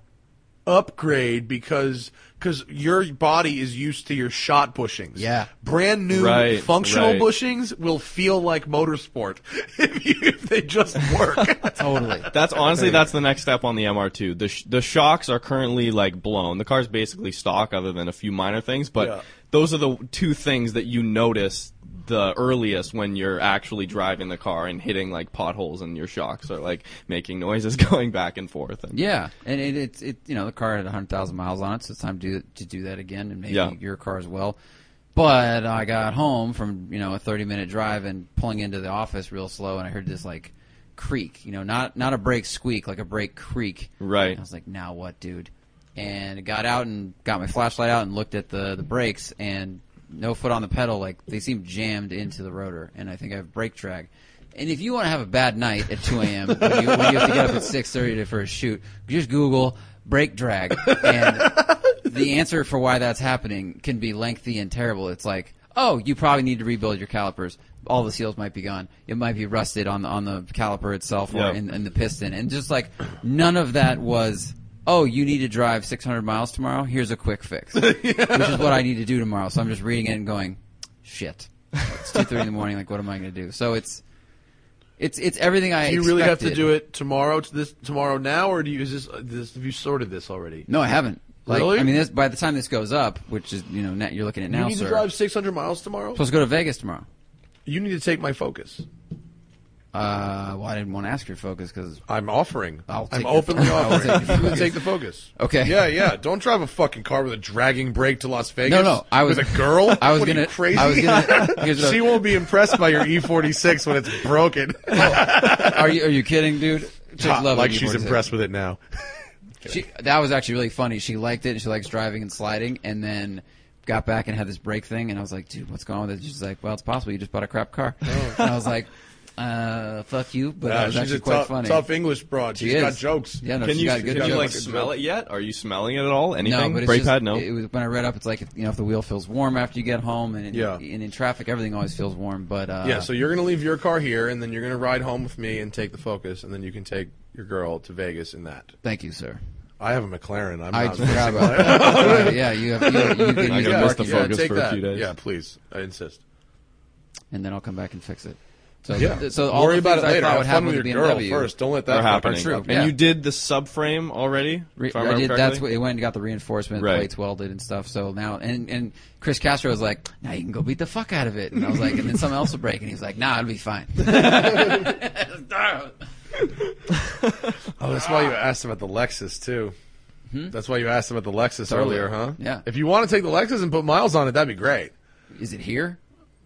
upgrade because because your body is used to your shot bushings. Yeah. brand new Right, functional right. bushings will feel like motorsport [LAUGHS] if, you, if they just work. [LAUGHS] totally. That's honestly that's the next step on the MR2. The sh- the shocks are currently like blown. The car's basically stock, other than a few minor things. But Yeah. those are the two things that you notice the earliest when you're actually driving the car and hitting like potholes, and your shocks are like making noises [LAUGHS] going back and forth. And Yeah, and it, it's it you know the car had hundred thousand miles on it, so it's time to do, to do that again, and maybe Yeah. your car as well. But I got home from you know a thirty minute drive and pulling into the office real slow, and I heard this like creak, you know, not not a brake squeak, like a brake creak. Right. And I was like, now what, dude? And I got out and got my flashlight out and looked at the the brakes and no foot on the pedal, like they seem jammed into the rotor, and I think I have brake drag. And if you want to have a bad night at 2 a.m. when you, when you have to get up at 6:30 for a shoot, just Google brake drag, and the answer for why that's happening can be lengthy and terrible. It's like, oh, you probably need to rebuild your calipers. All the seals might be gone. It might be rusted on the, on the caliper itself or Yeah. in, in the piston, and just like none of that was. Oh, you need to drive 600 miles tomorrow. Here's a quick fix, [LAUGHS] which is what I need to do tomorrow. So I'm just reading it and going, shit. It's 2:30 in the morning. Like, what am I going to do? So it's it's it's everything I. do you really have to do it tomorrow? To this tomorrow now, or do you is this, this have you sorted this already? No, I haven't. Like, Really? I mean, this, by the time this goes up, which is you know now, you're looking at now, you need sir. to drive 600 miles tomorrow. supposed to go to Vegas tomorrow. You need to take my Focus. Uh, well, I didn't want to ask your focus because I'm offering. I'll I'm take your- openly [LAUGHS] will offering. take your You can Focus. take the Focus. Okay. Yeah, yeah. Don't drive a fucking car with a dragging brake to Las Vegas. No, no, I was- with a girl. [LAUGHS] I was What are you, gonna- crazy. I was gonna- here's [LAUGHS] what- she won't be impressed by your E46 when it's broken. are you are you kidding, dude? Chicks love like she's E46. impressed with it now. She, that was actually really funny. She liked it. and She likes driving and sliding, and then got back and had this brake thing. And I was like, "Dude, what's going on with it?" She's like, "Well, it's possible you just bought a crap car." And I was like, "Uh, fuck you," but that was she's actually a quite tough, funny. tough English broad. She She's got jokes. Yeah, no, Can you got can good you jokes. like smell it yet? Are you smelling it at all? No, Anything? but it's Brake just, pad? No. It, was, when I read up, it's like you know if the wheel feels warm after you get home, and in, Yeah. and in traffic, everything always feels warm. But uh, Yeah, so you're going to leave your car here, and then you're going to ride home with me and take the Focus, and then you can take your girl to Vegas in that. thank you, sir. I have a McLaren. I'm I not forgot about [LAUGHS] that. that. Right, yeah, you have you, have, you [LAUGHS] can I use gotta the miss the parking Yeah, lot, Focus take for a few days. Yeah, please. I insist. and then I'll come back and fix it. So Yeah. th- so all Worry the about it things I later. thought Have would fun with with your the girl BMW first. Don't let that Are fucking- happening. true, And you did the subframe already? Re- if I I did. That's what it went and got the reinforcement, Right. plates welded and stuff. So now, and and Chris Castro was like, "Now you can go beat the fuck out of it." And I was like, and then someone else will break, and he was like, "Nah, it'll be fine." [LAUGHS] [LAUGHS] Oh, that's why you asked about the Lexus too. Hmm? That's why you asked about the Lexus Totally. earlier, huh? Yeah. If you want to take the Lexus and put miles on it, that'd be great. Is it here?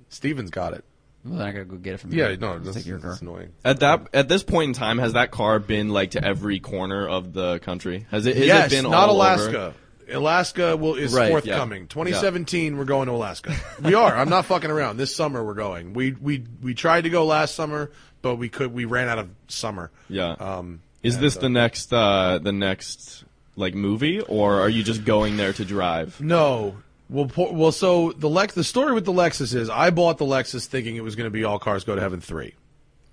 Steven's got it. Well, then I gotta go get it from you. Yeah, you. no, Let's that's, take your car. that's annoying. At that at this point in time, has that car been like to every corner of the country? Has it? Has yes, it been not all Alaska. Over? Alaska will is Right, forthcoming. yeah. 2017, we're going to Alaska. we are. I'm not fucking around. This summer we're going. We we we tried to go last summer, but we could we ran out of summer. Yeah. Um, Is and, this uh, the next uh, the next like movie, or are you just going there to drive? No. Well, well, so the Lex, the story with the Lexus is I bought the Lexus thinking it was going to be all cars go to heaven three.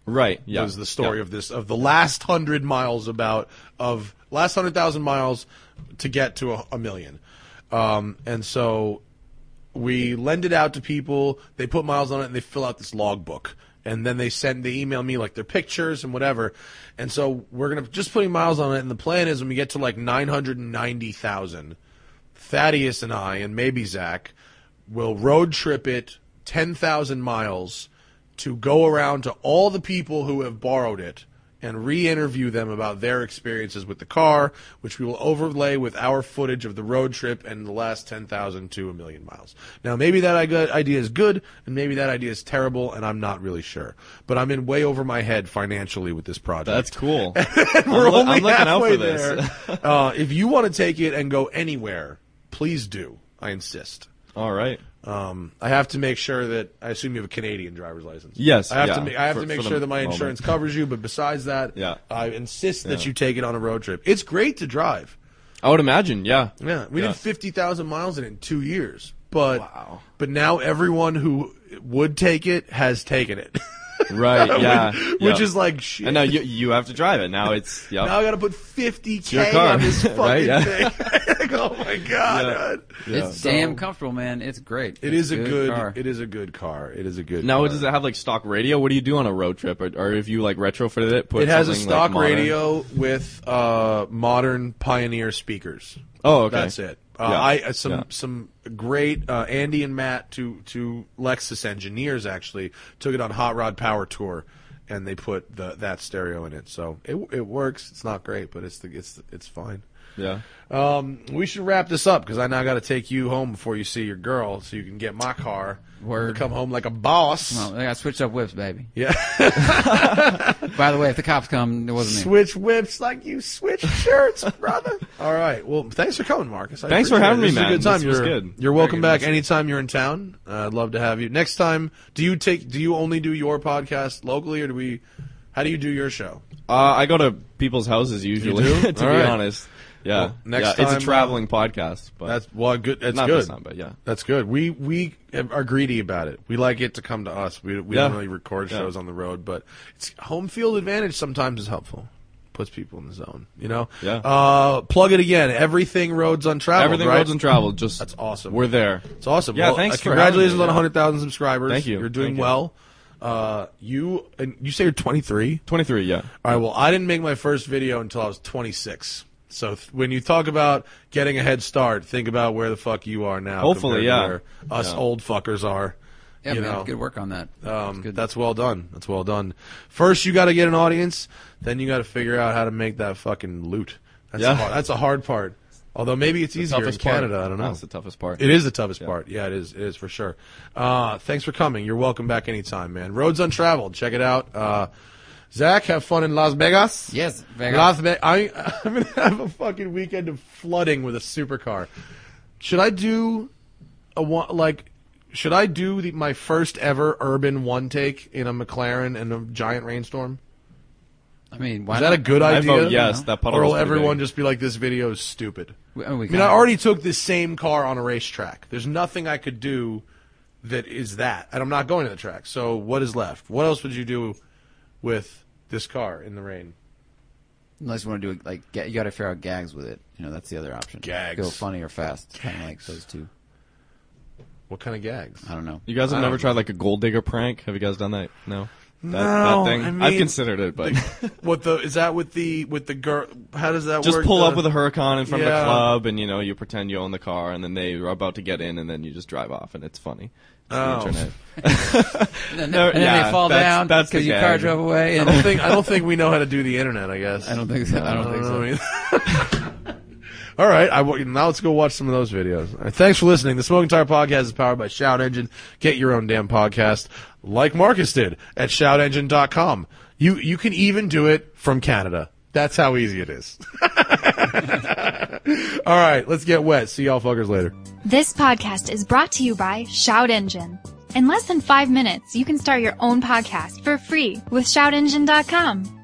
Right. Yeah. Was the story yeah. of this of the last hundred miles about of last hundred thousand miles to get to a, a million, um, and so we lend it out to people. They put miles on it and they fill out this logbook. And then they send, they email me like their pictures and whatever. And so we're going to just putting miles on it. And the plan is when we get to like 990,000, Thaddeus and I and maybe Zack will road trip it ten thousand miles to go around to all the people who have borrowed it and re-interview them about their experiences with the car, which we will overlay with our footage of the road trip and the last 10,000 to a million miles. Now, maybe that idea is good, and maybe that idea is terrible, and I'm not really sure. But I'm in way over my head financially with this project. That's cool. [LAUGHS] We're I'm only I'm looking out halfway for this. there. [LAUGHS] uh, if you want to take it and go anywhere, please do. I insist. All right. Um, I have to make sure that I assume you have a Canadian driver's license. Yes, I have yeah, to. Make, I have for- to make sure that my moment. insurance covers you. But besides that, Yeah. I insist that Yeah. you take it on a road trip. It's great to drive. I would imagine. Yeah. Yeah, we Yeah. did fifty thousand miles in it in two years. But Wow. but now everyone who would take it has taken it. [LAUGHS] Right. [LAUGHS] Yeah. which, yeah. which is like shit. And now you you have to drive it. Now it's yeah. now I got to put fifty k on this [LAUGHS] fucking right? Yeah. thing. [LAUGHS] Like, oh my god. Yeah. man. It's So- damn comfortable, man. It's great. It It's is a good. car. It is a good car. It is a good. Now car. does it have like stock radio? What do you do on a road trip? Or, or if you like retrofitted it, put It has a stock like, radio with uh, modern Pioneer speakers. Oh, okay. That's it. Uh, Yeah. I uh, some Yeah. some great uh, Andy and Matt, two two Lexus engineers, actually took it on Hot Rod Power Tour, and they put the that stereo in it. So it it works. It's not great, but it's the, it's it's fine. Yeah. Um, we should wrap this up because I now got to take you home before you see your girl, so you can get my car. Word. Come home like a boss. Well, I got switched up whips, baby. Yeah. [LAUGHS] By the way, if the cops come, it wasn't me. Switch whips like you switch shirts, brother. [LAUGHS] All right. Well, thanks for coming, Marcus. I Thanks for appreciate having it. me, This is man. A good time. This was you're, good. You're welcome good back message. anytime you're in town. Uh, I'd love to have you. Next time, do you take? Do you only do your podcast locally, or do we? How do you do your show? Uh, I go to people's houses usually. do? [LAUGHS] to All be right. honest. Yeah. Well, next yeah, time, it's uh, a traveling podcast, but That's well, good. That's not good. time, but yeah. That's good. We we are greedy about it. We like it to come to us. We we Yeah. don't really record Yeah. shows on the road, but it's home field advantage sometimes is helpful. Puts people in the zone, you know. Yeah. Uh, plug it again. Everything roads untraveled. Everything right? roads travel. Just That's awesome. We're there. It's awesome. Yeah, Well, thanks uh, congratulations on yeah. 100,000 subscribers. Thank you. You're doing Thank you. well. Uh, you and you say you're 23. Twenty three. Yeah. All right. Well, I didn't make my first video until I was 26. So th- when you talk about getting a head start, think about where the fuck you are now. Hopefully, compared to yeah. Where us Yeah. old fuckers are. Yeah, you man, know. good work on that. Um, good. that's well done. That's well done. First, you got to get an audience. Then you got to figure out how to make that fucking loot. That's Yeah. the hard, that's a hard part. Although maybe it's easier in toughest part. Canada. I don't know. That's the toughest part. It is the toughest part. Yeah, it is. It is for sure. Uh, thanks for coming. You're welcome back anytime, man. Roads Untraveled. Check it out. Uh, Zack, have fun in Las Vegas. Yes, Vegas. Las Vegas. I, [LAUGHS] I'm gonna have a fucking weekend of flooding with a supercar. Should I do a one like? Should I do the, my first ever urban one take in a McLaren in a giant rainstorm? I mean, why Is that not? a good I idea? vote yes. That puddle Or will was pretty everyone big. just be like, "This video is stupid"? We- I mean, we I mean, I kinda- already took this same car on a racetrack. There's nothing I could do that is that, and I'm not going to the track. So what is left? What else would you do with this car in the rain? Unless you want to do it, like, you got to figure out gags with it. You know, that's the other option. Gags. Go funny or fast. Kind of like those two. What kind of gags? I don't know. You guys have I never don't tried like a gold digger prank? Have you guys done that? No. That, No, that thing. I mean- I've considered it, but What the is that with the with the girl? How does that work? just work? pull The- up with a Huracan in front of Yeah. the club, and you know you pretend you own the car, and then they are about to get in, and then you just drive off, and it's funny. It's the Oh. internet. [LAUGHS] And then, No, and then yeah, they fall that's- down that's because your car drove away. I don't think I don't think we know how to do the internet. I guess [LAUGHS] I don't think so. I don't think so. so. [LAUGHS] All right, I, wa- now let's go watch some of those videos. All right, thanks for listening. The Smoking Tire Podcast is powered by Shout Engine. Get your own damn podcast, like Marcus did at shoutengine.com. You you can even do it from Canada. That's how easy it is. [LAUGHS] All right, let's get wet. See y'all fuckers later. This podcast is brought to you by Shout Engine. In less than five minutes, you can start your own podcast for free with shoutengine.com.